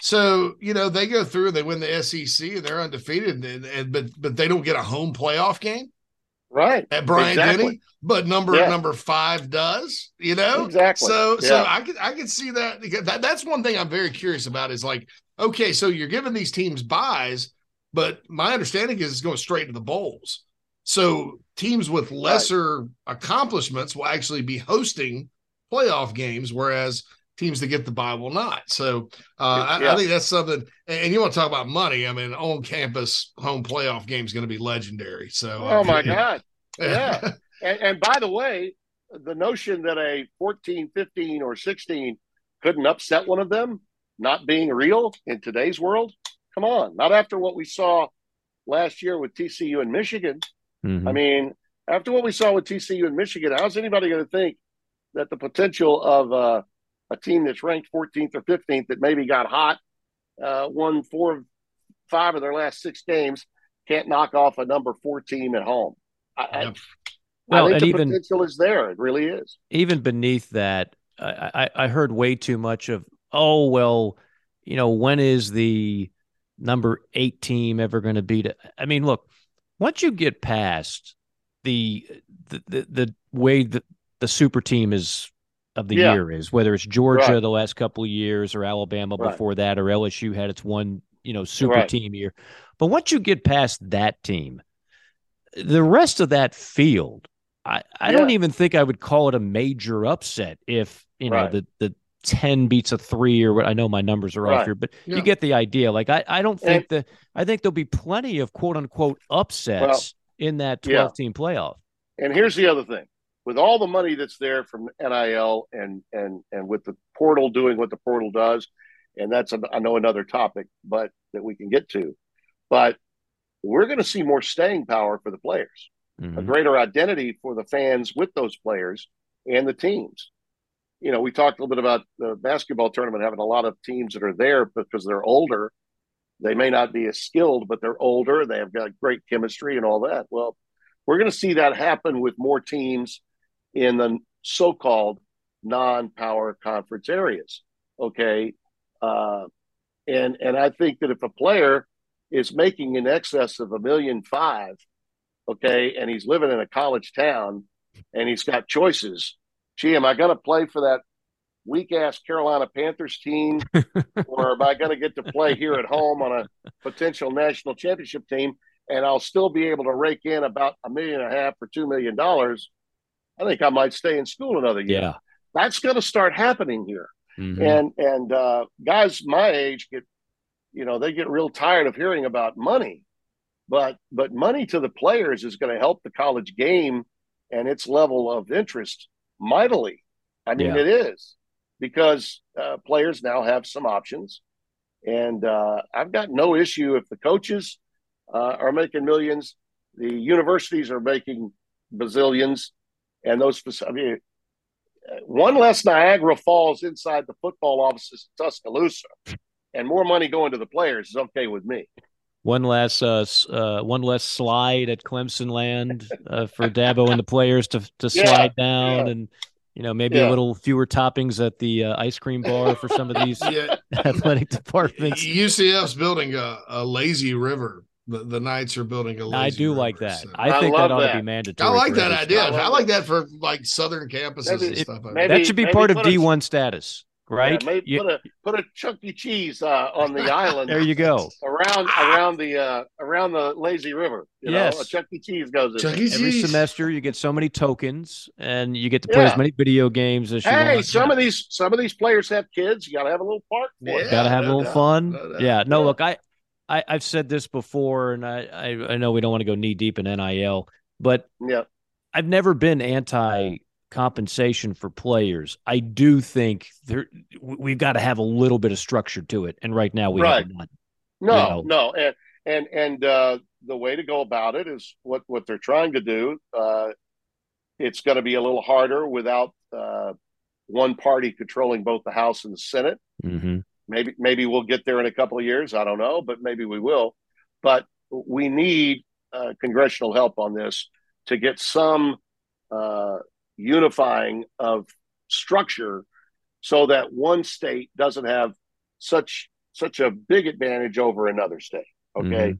So, you know, they go through, they win the SEC and they're undefeated, and, and but but they don't get a home playoff game Right. at Bryant Exactly. Denny, but number Yeah. number five does, you know? Exactly. So so I could I could see that that, that's one thing I'm very curious about is like, okay, so you're giving these teams buys, but my understanding is it's going straight to the bowls. So teams with lesser accomplishments will actually be hosting playoff games, whereas teams that get the buy will not. So uh, I, I think that's something. And and you want to talk about money? I mean, on campus home playoff game is going to be legendary. So Oh, uh, my God. Yeah. And, and by the way, the notion that a 14, 15, or 16 couldn't upset one of them not being real in today's world, come on. Not after what we saw last year with TCU and Michigan. Mhm. I mean, after what we saw with TCU and Michigan, how's anybody going to think that the potential of uh, a team that's ranked 14th or 15th that maybe got hot, uh, won four, five of their last six games, can't knock off a number four team at home? I, I- Well, I think the even potential is there. It really is. even beneath that, I, I, I heard way too much of, oh, well, you know, when is the number eight team ever going to beat it? I mean, look, once you get past the the the, the way that the super team is of the Yeah. year is, whether it's Georgia Right. the last couple of years or Alabama Right. before that or LSU had its one, you know, super Right. team year. But once you get past that team, the rest of that field, I, I don't even think I would call it a major upset if you know the the ten beats a three or what. I know my numbers are off here, but Yeah. you get the idea. Like I, I don't think that I think there'll be plenty of quote unquote upsets in that twelve team playoff. And here's the other thing: with all the money that's there from NIL and and and with the portal doing what the portal does, and that's a, I know another topic, but that we can get to. But we're going to see more staying power for the players, a Mhm. greater identity for the fans with those players and the teams. You know, we talked a little bit about the basketball tournament having a lot of teams that are there because they're older. They may not be as skilled, but they're older. They have got great chemistry and all that. Well, we're going to see that happen with more teams in the so-called non-power conference areas. Okay, uh, and and I think that if a player is making in excess of a million five, okay, and he's living in a college town and he's got choices, gee, am I going to play for that weak ass Carolina Panthers team, or am I going to get to play here at home on a potential national championship team? and I'll still be able to rake in about a million and a half or two million dollars, I think I might stay in school another year. Yeah. That's going to start happening here. Mhm. And and uh, guys my age get, you know, they get real tired of hearing about money, but but money to the players is going to help the college game and its level of interest mightily. I mean, Yeah. it is because uh, players now have some options, and uh, I've got no issue if the coaches uh, are making millions, the universities are making bazillions, and those. fac- I mean, one less Niagara Falls inside the football offices in Tuscaloosa, and more money going to the players is okay with me. One last, uh, uh, one less slide at Clemson land uh, for Dabo and the players to to Yeah, slide down, yeah. and you know maybe Yeah. a little fewer toppings at the uh, ice cream bar for some of these Yeah, athletic departments. UCF's building a, a lazy river. The, the Knights are building a lazy I do river, like that. so- I I think love that ought to be mandatory. I like that idea. I I like that for like southern campuses Maybe- and stuff. maybe- That should be part of D one status, right? Yeah, maybe You- put a put a Chuck E. Cheese uh, on the island there you go. around around the uh, around the lazy river. You Yes. know, a Chuck E. Cheese goes in. Chuck there. E. Every semester, you get so many tokens, and you get to play as many video games as you Hey, want. some of these some of these players have kids. You got to have a little park Yeah. got to have a little doubt, fun. no yeah, no, look, I, I, I've said this before, and I, I, I know we don't want to go knee deep in NIL, but Yeah, I've never been anti compensation for players. I do think there we- we've got to have a little bit of structure to it, and right now we Right. have none. no, You know. no, and and and uh, the way to go about it is what what they're trying to do. Uh, it's going to be a little harder without uh, one party controlling both the House and the Senate. Mm-hmm. Maybe maybe we'll get there in a couple of years. I don't know but maybe we will. But we need uh, congressional help on this to get some uh, unifying of structure so that one state doesn't have such such a big advantage over another state okay?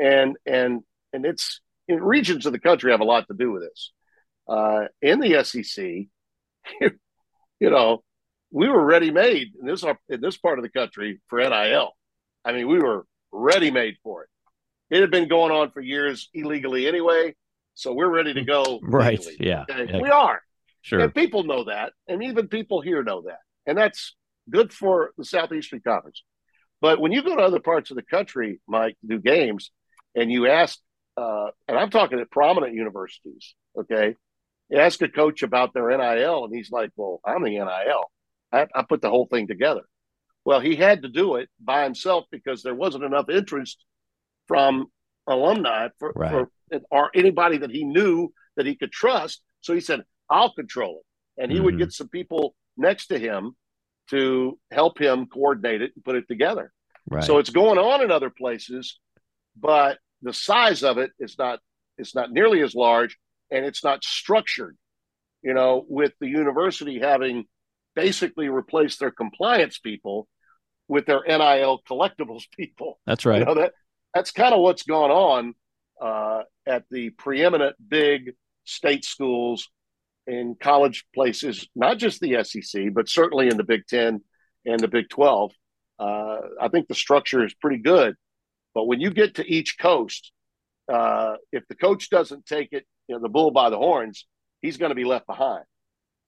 And and and it's in regions of the country have a lot to do with this. Uh, in the sec you know we were ready made in this in this part of the country for NIL. I mean, we were ready made for it. It had been going on for years illegally anyway, so we're ready to go. Right? legally, Yeah. okay? yeah, We are, sure. and people know that, and even people here know that, and that's good for the Southeastern Conference. But when you go to other parts of the country, Mike, to do games, and you ask, uh, and I'm talking at prominent universities, okay, you ask a coach about their NIL, and he's like, "Well, I'm the NIL. I, I put the whole thing together." Well, he had to do it by himself because there wasn't enough interest from alumni for, Right. for or anybody that he knew that he could trust. So he said, "I'll control it," and he would Mhm. get some people next to him to help him coordinate it and put it together. Right. So it's going on in other places, but the size of it is not it's not nearly as large and it's not structured. You know, with the university having basically replaced their compliance people with their NIL collectibles people. That's You right. know that that's kind of what's gone on uh, at the preeminent big state schools in college places, not just the SEC, but certainly in the Big Ten and the Big Twelve. Uh, I think the structure is pretty good, but when you get to each coast, uh, if the coach doesn't take it, you know, the bull by the horns, he's going to be left behind.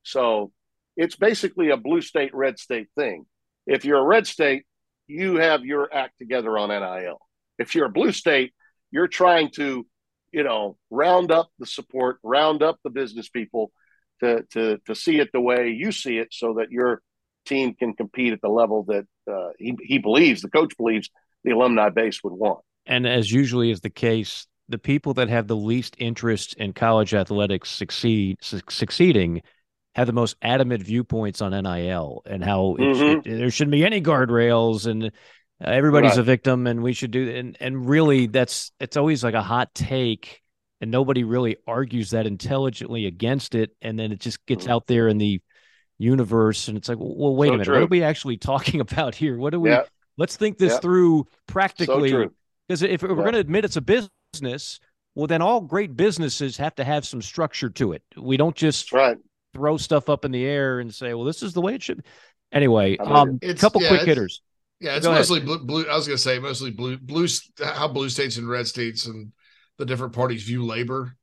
So it's basically a blue state, red state thing. If you're a red state, you have your act together on NIL. If you're a blue state, you're trying to, you know, round up the support, round up the business people to to to see it the way you see it, so that your team can compete at the level that uh, he he believes, the coach believes, the alumni base would want. And as usually is the case, the people that have the least interest in college athletics succeed su- succeeding have the most adamant viewpoints on NIL and how it, Mhm. it- there shouldn't be any guardrails and uh, everybody's Right. a victim and we should do and and really that's it's always like a hot take and nobody really argues that intelligently against it and then it just gets Mhm. out there in the universe and it's like well wait So a minute true. what are we actually talking about here what do we Yeah. let's think this Yeah. through practically because if we're Yeah. going to admit it's a business, well, then all great businesses have to have some structure to it. We don't just right. Throw stuff up in the air and say, "Well, this is the way it should." be. Anyway, I'm um, a It's- couple yeah, quick hitters. Yeah, it's Go ahead. mostly blue, blue. I was going to say mostly blue, blue. How blue states and red states and the different parties view labor.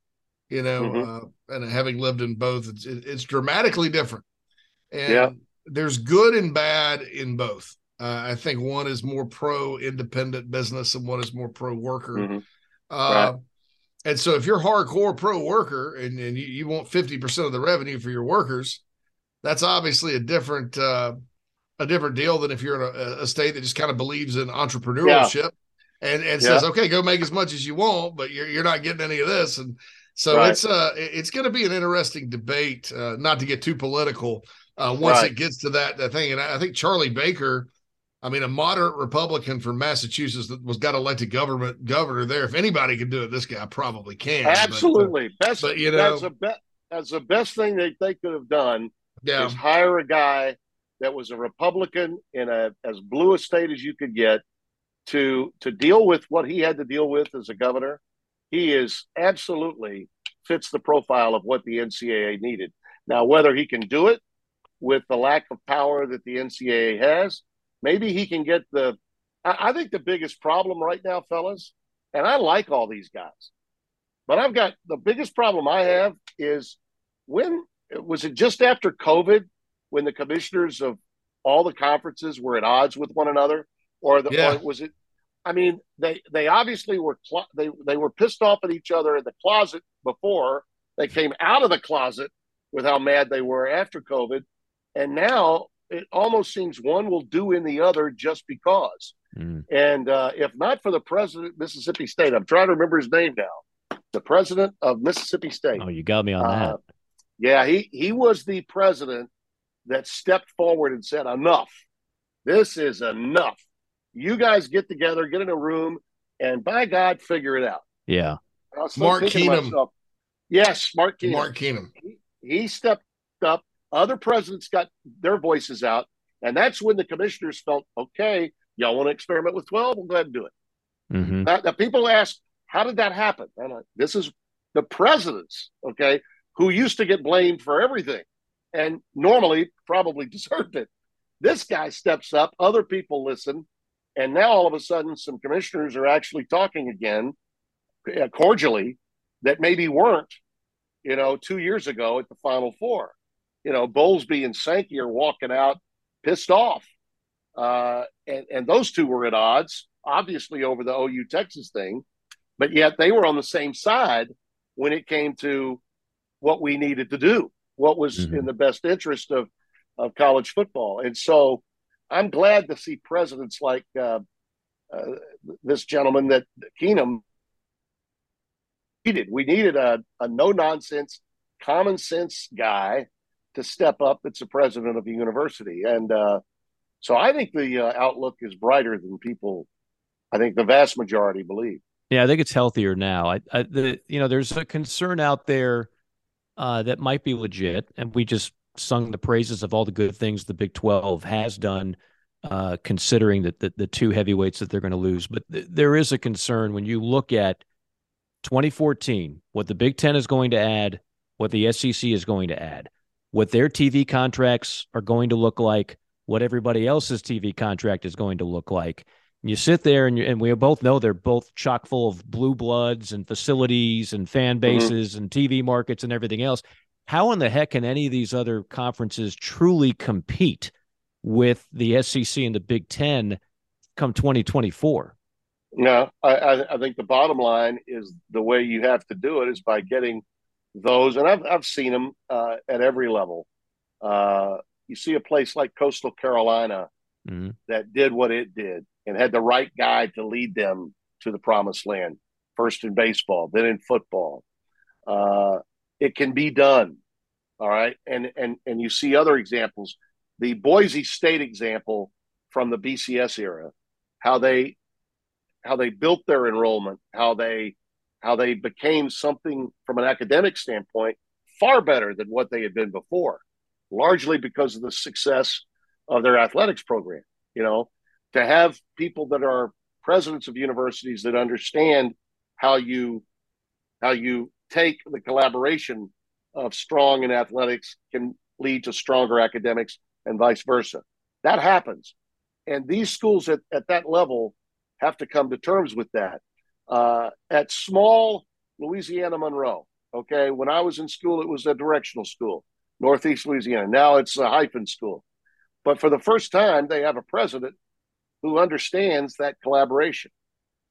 You know, Mhm. uh, and having lived in both, it's it, it's dramatically different. And Yeah. there's good and bad in both. Uh, I think one is more pro independent business and one is more pro worker. Mhm. Uh, And so if you're hardcore pro worker and, and you, you want 50% of the revenue for your workers, that's obviously a different uh, a different deal than if you're in a, a state that just kind of believes in entrepreneurship and, and says, okay, go make as much as you want, but you're, you're not getting any of this. And so Right. it's uh it's going to be an interesting debate, uh, not to get too political uh, once Right. it gets to that, that thing. And I, I think Charlie Baker, I mean, a moderate Republican from Massachusetts that was got elected government governor there. If anybody can do it, this guy probably can. Absolutely, but, uh, best. But you know, that's, a be- that's the best thing that they could have done. Yeah. is hire a guy that was a Republican in a as blue a state as you could get to to deal with what he had to deal with as a governor. He is absolutely fits the profile of what the NCAA needed. Now, whether he can do it with the lack of power that the NCAA has, maybe he can get the. I, I think the biggest problem right now, fellas, and I like all these guys, but I've got the biggest problem I have is when was it just after COVID when the commissioners of all the conferences were at odds with one another, or, the, yeah. or was it? I mean, they they obviously were cl- they they were pissed off at each other in the closet before they came out of the closet with how mad they were after COVID, and now it almost seems one will do in the other just because. Mm. And uh, if not for the president of Mississippi State, I'm trying to remember his name now. The president of Mississippi State. Oh, you got me on uh, that. Yeah, he he was the president that stepped forward and said, "Enough. This is enough. You guys get together, get in a room, and by God, figure it out." Yeah. Mark Keenum. Myself, yes, Mark Keenum. Mark Keenum. He, he stepped up. Other presidents got their voices out, and that's when the commissioners felt, "Okay, y'all want to experiment with twelve? We'll go ahead and do it." Mm-hmm. Now, now, people ask, "How did that happen?" And uh, this is the presidents, okay, who used to get blamed for everything and normally probably deserved it. This guy steps up, other people listen, and now all of a sudden some commissioners are actually talking again uh, cordially that maybe weren't, you know, two years ago at the Final Four. You know, Bowlesby and Sankey are walking out pissed off. Uh, and, and those two were at odds, obviously, over the OU Texas thing, but yet they were on the same side when it came to what we needed to do what was mm-hmm. in the best interest of of college football. And so I'm glad to see presidents like uh, uh, this gentleman that Keenum needed. We needed a, a no nonsense, common sense guy to step up that's the president of the university. And uh, so I think the uh, outlook is brighter than people, I think the vast majority believe. Yeah, I think it's healthier now. I, I the, you know, there's a concern out there uh, that might be legit. And we just sung the praises of all the good things the Big 12 has done, uh, considering that the, the two heavyweights that they're going to lose. But th- there is a concern when you look at 2014, what the Big 10 is going to add, what the SEC is going to add, what their TV contracts are going to look like, what everybody else's TV contract is going to look like you sit there and, you, and we both know they're both chock full of blue bloods and facilities and fan mm-hmm. bases mm-hmm. and TV markets and everything else. How in the heck can any of these other conferences truly compete with the SEC and the Big Ten come 2024? No, I, I think the bottom line is the way you have to do it is by getting those, and I've I've seen them uh, at every level. Uh, you see a place like Coastal Carolina mm-hmm. that did what it did and had the right guy to lead them to the promised land. First in baseball, then in football. Uh, it can be done. All right, and and and you see other examples. The Boise State example from the BCS era, how they how they built their enrollment, how they how they became something from an academic standpoint far better than what they had been before, largely because of the success of their athletics program. You know, to have people that are presidents of universities that understand how you how you take the collaboration of strong in athletics can lead to stronger academics and vice versa. That happens. And these schools at, at that level have to come to terms with that. Uh, at small Louisiana Monroe, okay, when I was in school, it was a directional school, Northeast Louisiana. Now it's a hyphen school. But for the first time, they have a president who understands that collaboration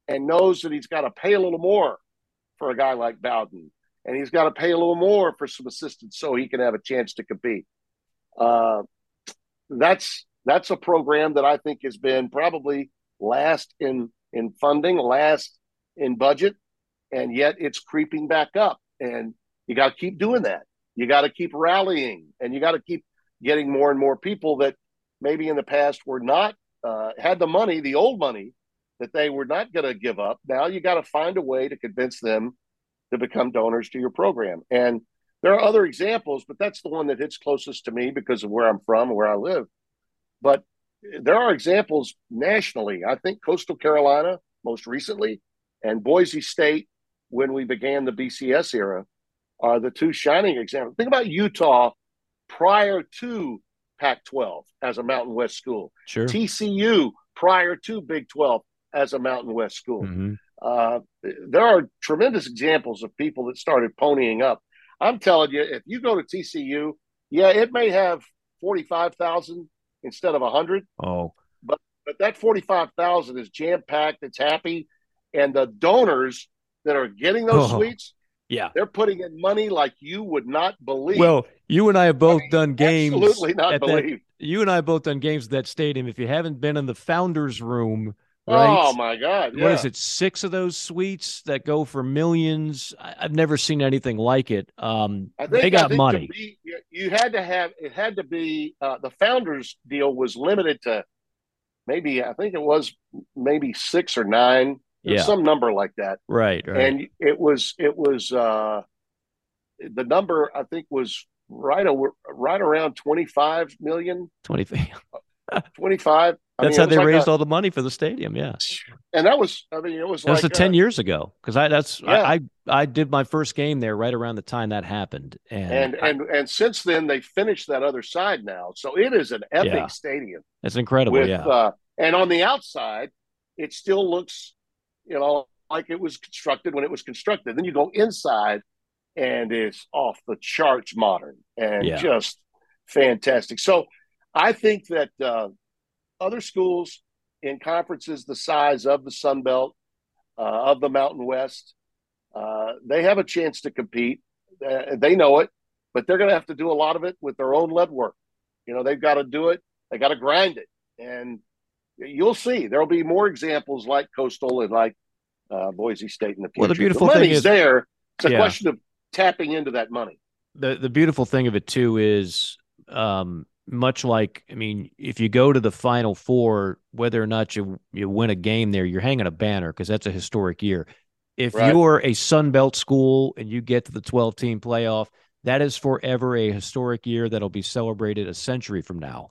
and knows that he's got to pay a little more for a guy like Bowden, and he's got to pay a little more for some assistance so he can have a chance to compete. Uh, that's that's a program that I think has been probably last in in funding, last in budget, and yet it's creeping back up. And you got to keep doing that. You got to keep rallying, and you got to keep getting more and more people that maybe in the past were not uh, had the money, the old money that they were not going to give up. Now you got to find a way to convince them to become donors to your program. And there are other examples, but that's the one that hits closest to me because of where I'm from where I live. But there are examples nationally. I think Coastal Carolina, most recently, and Boise State, when we began the BCS era, are the two shining examples. Think about Utah prior to Pac 12 as a Mountain West school, Sure. TCU prior to Big 12 as a Mountain West school. hmm Uh, there are tremendous examples of people that started ponying up. I'm telling you, if you go to TCU, yeah, it may have 45,000 instead of 100, Oh, But, but that 45,000 is jam packed, it's happy. And the donors that are getting those Oh. suites, yeah. they're putting in money like you would not believe. Well, you and I have both mean, done games. absolutely not at that- believe. you and I have both done games at that stadium. If you haven't been in the founders room, right? Oh my God! What is it? Six of those suites that go for millions. I, I've never seen anything like it. Um, think they got money. be- you- had to have it had to be uh, the founders deal was limited to maybe I think it was maybe six or nine, Yeah. some number like that, Right, right. and it was it was uh, the number I think was right over right around twenty five million, 20. twenty five. That's how they raised all the money for the stadium. Yeah. and that was I mean it was That was like the 10 uh, years ago. Cause I, that's, Yeah. I, I, I did my first game there right around the time that happened. And, and I- and and since then they finished that other side now, so it is an epic Yeah. stadium. it's incredible. with yeah. uh, and on the outside it still looks you know like it was constructed when it was constructed. Then you go inside and it's off the charts modern and Yeah. just fantastic. So i think that uh, other schools in conferences the size of the sun belt uh, of the mountain west uh, they have a chance to compete. Uh, they know it but they're going to have to do a lot of it with their own lead work you know they've got to do it. They got to grind it. And you'll see there'll be more examples like Coastal and like uh, Boise State in the future. Well, the beautiful the thing money's is- there. It's a Yeah. question of tapping into that money. the the beautiful thing of it too is um much like I mean if you go to the final four whether or not you you win a game there you're hanging a banner because that's a historic year if Right. you're a Sun Belt school and you get to the 12 team playoff that is forever a historic year that'll be celebrated a century from now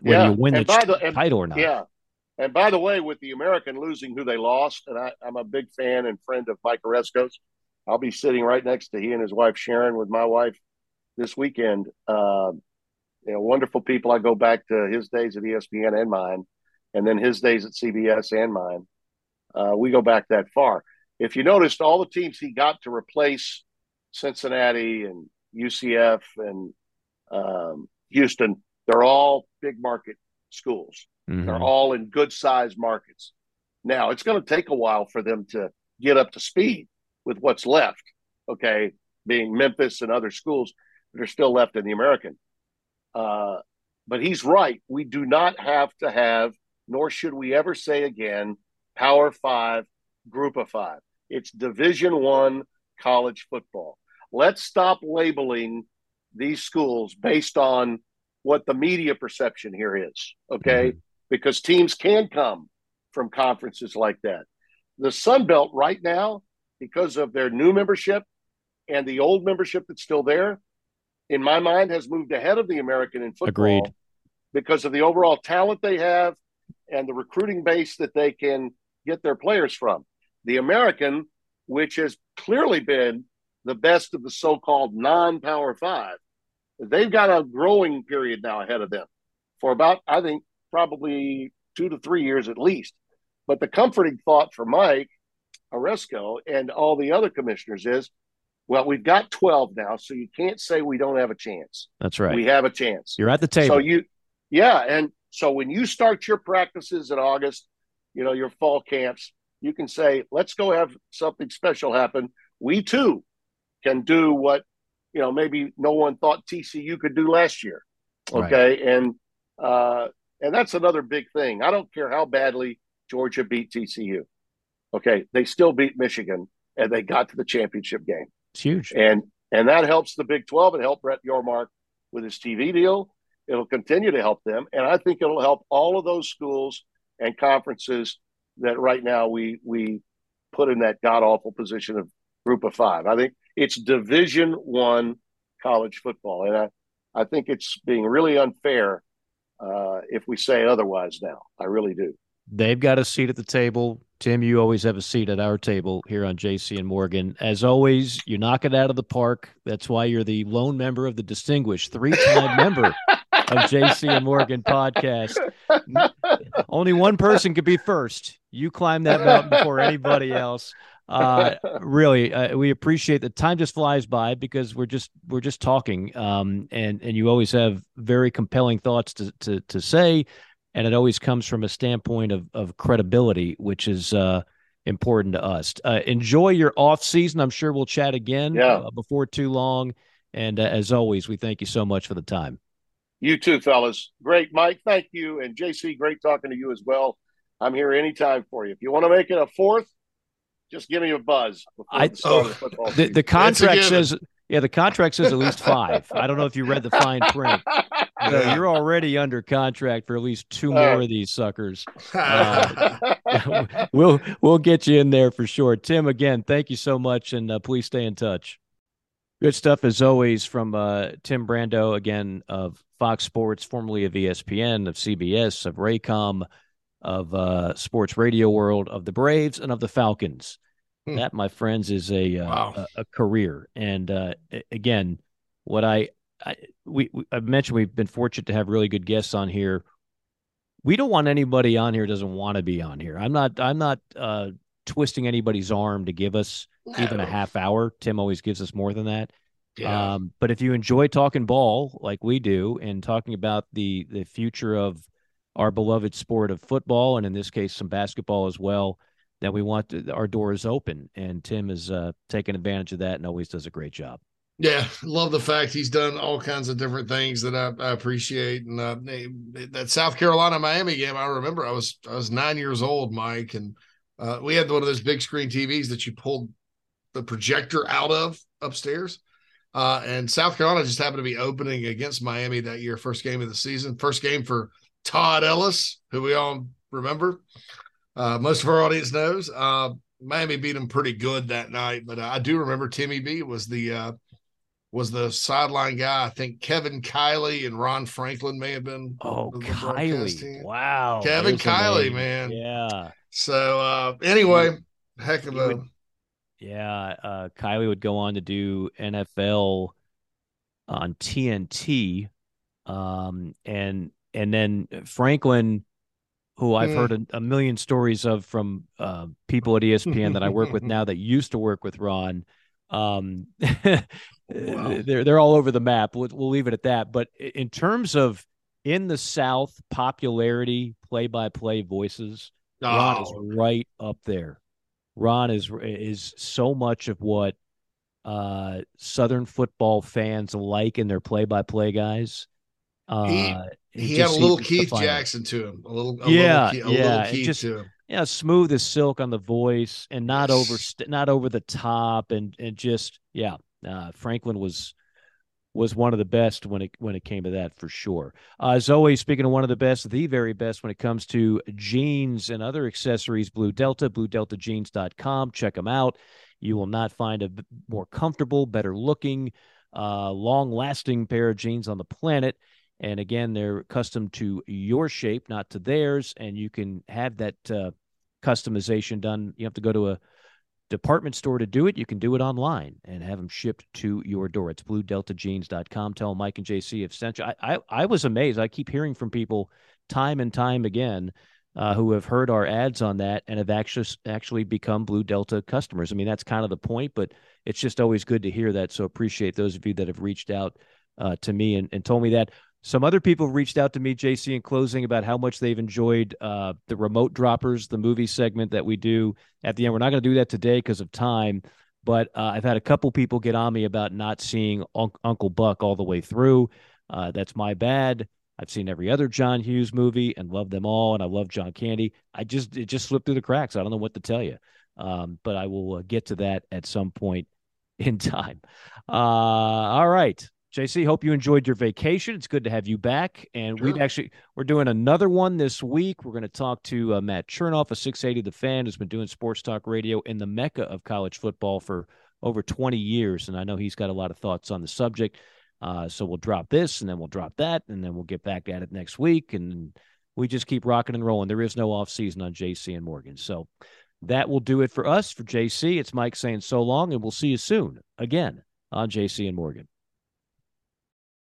whether Yeah, you win the, and ch- the- and- title or not Yeah. And by the way, with the American losing who they lost, and I, I'm a big fan and friend of Mike Aresco's, I'll be sitting right next to he and his wife Sharon with my wife this weekend. Uh, you know, wonderful people. I go back to his days at ESPN and mine, and then his days at CBS and mine. Uh, we go back that far. If you noticed, all the teams he got to replace Cincinnati and UCF and um, Houston, they're all big market schools. Mhm. They're all in good sized markets. Now, it's going to take a while for them to get up to speed with what's left, okay, being Memphis and other schools that are still left in the American. Uh, but he's right. We do not have to have, nor should we ever say again, Power Five, Group of Five. It's Division One college football. Let's stop labeling these schools based on what the media perception here is, okay? Mm-hmm. Because teams can come from conferences like that. The Sun Belt right now, because of their new membership and the old membership that's still there, in my mind, has moved ahead of the American in football Agreed. because of the overall talent they have and the recruiting base that they can get their players from. The American, which has clearly been the best of the so-called non-power five, they've got a growing period now ahead of them for about, I think, probably two to three years at least. But the comforting thought for Mike Aresco and all the other commissioners is, well, we've got 12 now, so you can't say we don't have a chance. that's right We have a chance. you're at the table So you, yeah, and so when you start your practices in August, you know your fall camps, you can say, "Let's go have something special happen." We too can do what you know maybe no one thought TCU could do last year. Right. Okay, and uh, and that's another big thing. I don't care how badly Georgia beat TCU. Okay, they still beat Michigan, and they got to the championship game it's huge and and that helps the Big Twelve. It helped Brett Yormark with his TV deal, It'll continue to help them, and I think it'll help all of those schools and conferences that right now we we put in that god awful position of group of five. I think it's Division One college football, and I I think it's being really unfair uh, if we say otherwise. Now, I really do. They've got a seat at the table. Tim, you always have a seat at our table here on JC and Morgan. As always, you knock it out of the park. That's why you're the lone member of the distinguished three-time member of JC and Morgan podcast. Only one person could be first. You climb that mountain before anybody else. Uh, really, uh, we appreciate the time just flies by because we're just we're just talking, um, and and you always have very compelling thoughts to to to say and it always comes from a standpoint of of credibility, which is uh, important to us. Uh, enjoy your off season. I'm sure we'll chat again yeah. uh, before too long. And uh, as always, we thank you so much for the time. You too, fellas. Great, Mike. Thank you, and JC. Great talking to you as well. I'm here anytime for you. If you want to make it a fourth, just give me a buzz. I, the, oh, the, the contract says yeah, the contract says at least five. I don't know if you read the fine print. So you're already under contract for at least two more of these suckers. Uh, we'll we'll get you in there for sure. Tim, again, thank you so much, and uh, please stay in touch. Good stuff as always from uh, Tim Brando, again of Fox Sports, formerly of ESPN, of CBS, of Raycom, of uh, Sports Radio World, of the Braves, and of the Falcons. Hmm. That, my friends, is a uh, wow. a, a, career. And uh, again, what I, I we, we I mentioned we've been fortunate to have really good guests on here. We don't want anybody on here doesn't want to be on here. I'm not I'm not uh, twisting anybody's arm to give us no. even a half hour. Tim always gives us more than that. Yeah. Um, but if you enjoy talking ball like we do and talking about the the future of our beloved sport of football and in this case some basketball as well, that we want to, our doors open. And Tim is uh, taking advantage of that and always does a great job. Yeah, love the fact he's done all kinds of different things that I, I appreciate. And uh, that South Carolina Miami game, I remember I was I was nine years old, Mike, and uh, we had one of those big screen TVs that you pulled the projector out of upstairs. Uh, and South Carolina just happened to be opening against Miami that year, first game of the season, first game for Todd Ellis, who we all remember uh, most of our audience knows. Uh, Miami beat them pretty good that night, but I do remember Timmy B was the uh, was the sideline guy. I think Kevin Kiley and Ron Franklin may have been. Oh, Kiley! Wow, Kevin Kiley, man. Yeah. So uh, anyway, heck of a. Would, yeah, uh, Kiley would go on to do NFL on TNT, um, and and then Franklin who I've mm. heard a, a, million stories of from uh, people at ESPN that I work with now that used to work with Ron. Um, wow. They're they're all over the map. We'll, we'll leave it at that. But in terms of in the South popularity, play by play voices, oh. Ron is oh. right up there. Ron is is so much of what uh, Southern football fans like in their play by play guys. Uh, he, he had a little Keith Jackson to him, a little, a yeah, little, a yeah, little Keith just, to him. Yeah, smooth as silk on the voice, and not yes. over, not over the top, and and just yeah. Uh, Franklin was was one of the best when it when it came to that for sure. Uh, as always, speaking of one of the best, the very best when it comes to jeans and other accessories, Blue Delta, BlueDeltaJeans.com. Check them out. You will not find a more comfortable, better looking, uh, long lasting pair of jeans on the planet. And again, they're custom to your shape, not to theirs. And you can have that uh, customization done. You have to go to a department store to do it. You can do it online and have them shipped to your door. It's bluedeltajeans.com. Tell Mike and JC have sent you. I, I, I was amazed. I keep hearing from people time and time again uh, who have heard our ads on that and have actually actually become Blue Delta customers. I mean, that's kind of the point, but it's just always good to hear that. So appreciate those of you that have reached out uh, to me and, and told me that. Some other people reached out to me, JC, in closing about how much they've enjoyed uh, the remote droppers, the movie segment that we do at the end. We're not going to do that today because of time, but uh, I've had a couple people get on me about not seeing Un- Uncle Buck all the way through. Uh, that's my bad. I've seen every other John Hughes movie and love them all, and I love John Candy. I just it just slipped through the cracks. I don't know what to tell you, um, but I will uh, get to that at some point in time. Uh, all right. JC, hope you enjoyed your vacation. It's good to have you back. And sure. we've actually we're doing another one this week. We're going to talk to uh, Matt Chernoff of 680 The Fan, who's been doing sports talk radio in the mecca of college football for over 20 years, and I know he's got a lot of thoughts on the subject. Uh, so we'll drop this, and then we'll drop that, and then we'll get back at it next week, and we just keep rocking and rolling. There is no off season on JC and Morgan, so that will do it for us. For JC, it's Mike saying so long, and we'll see you soon again on JC and Morgan.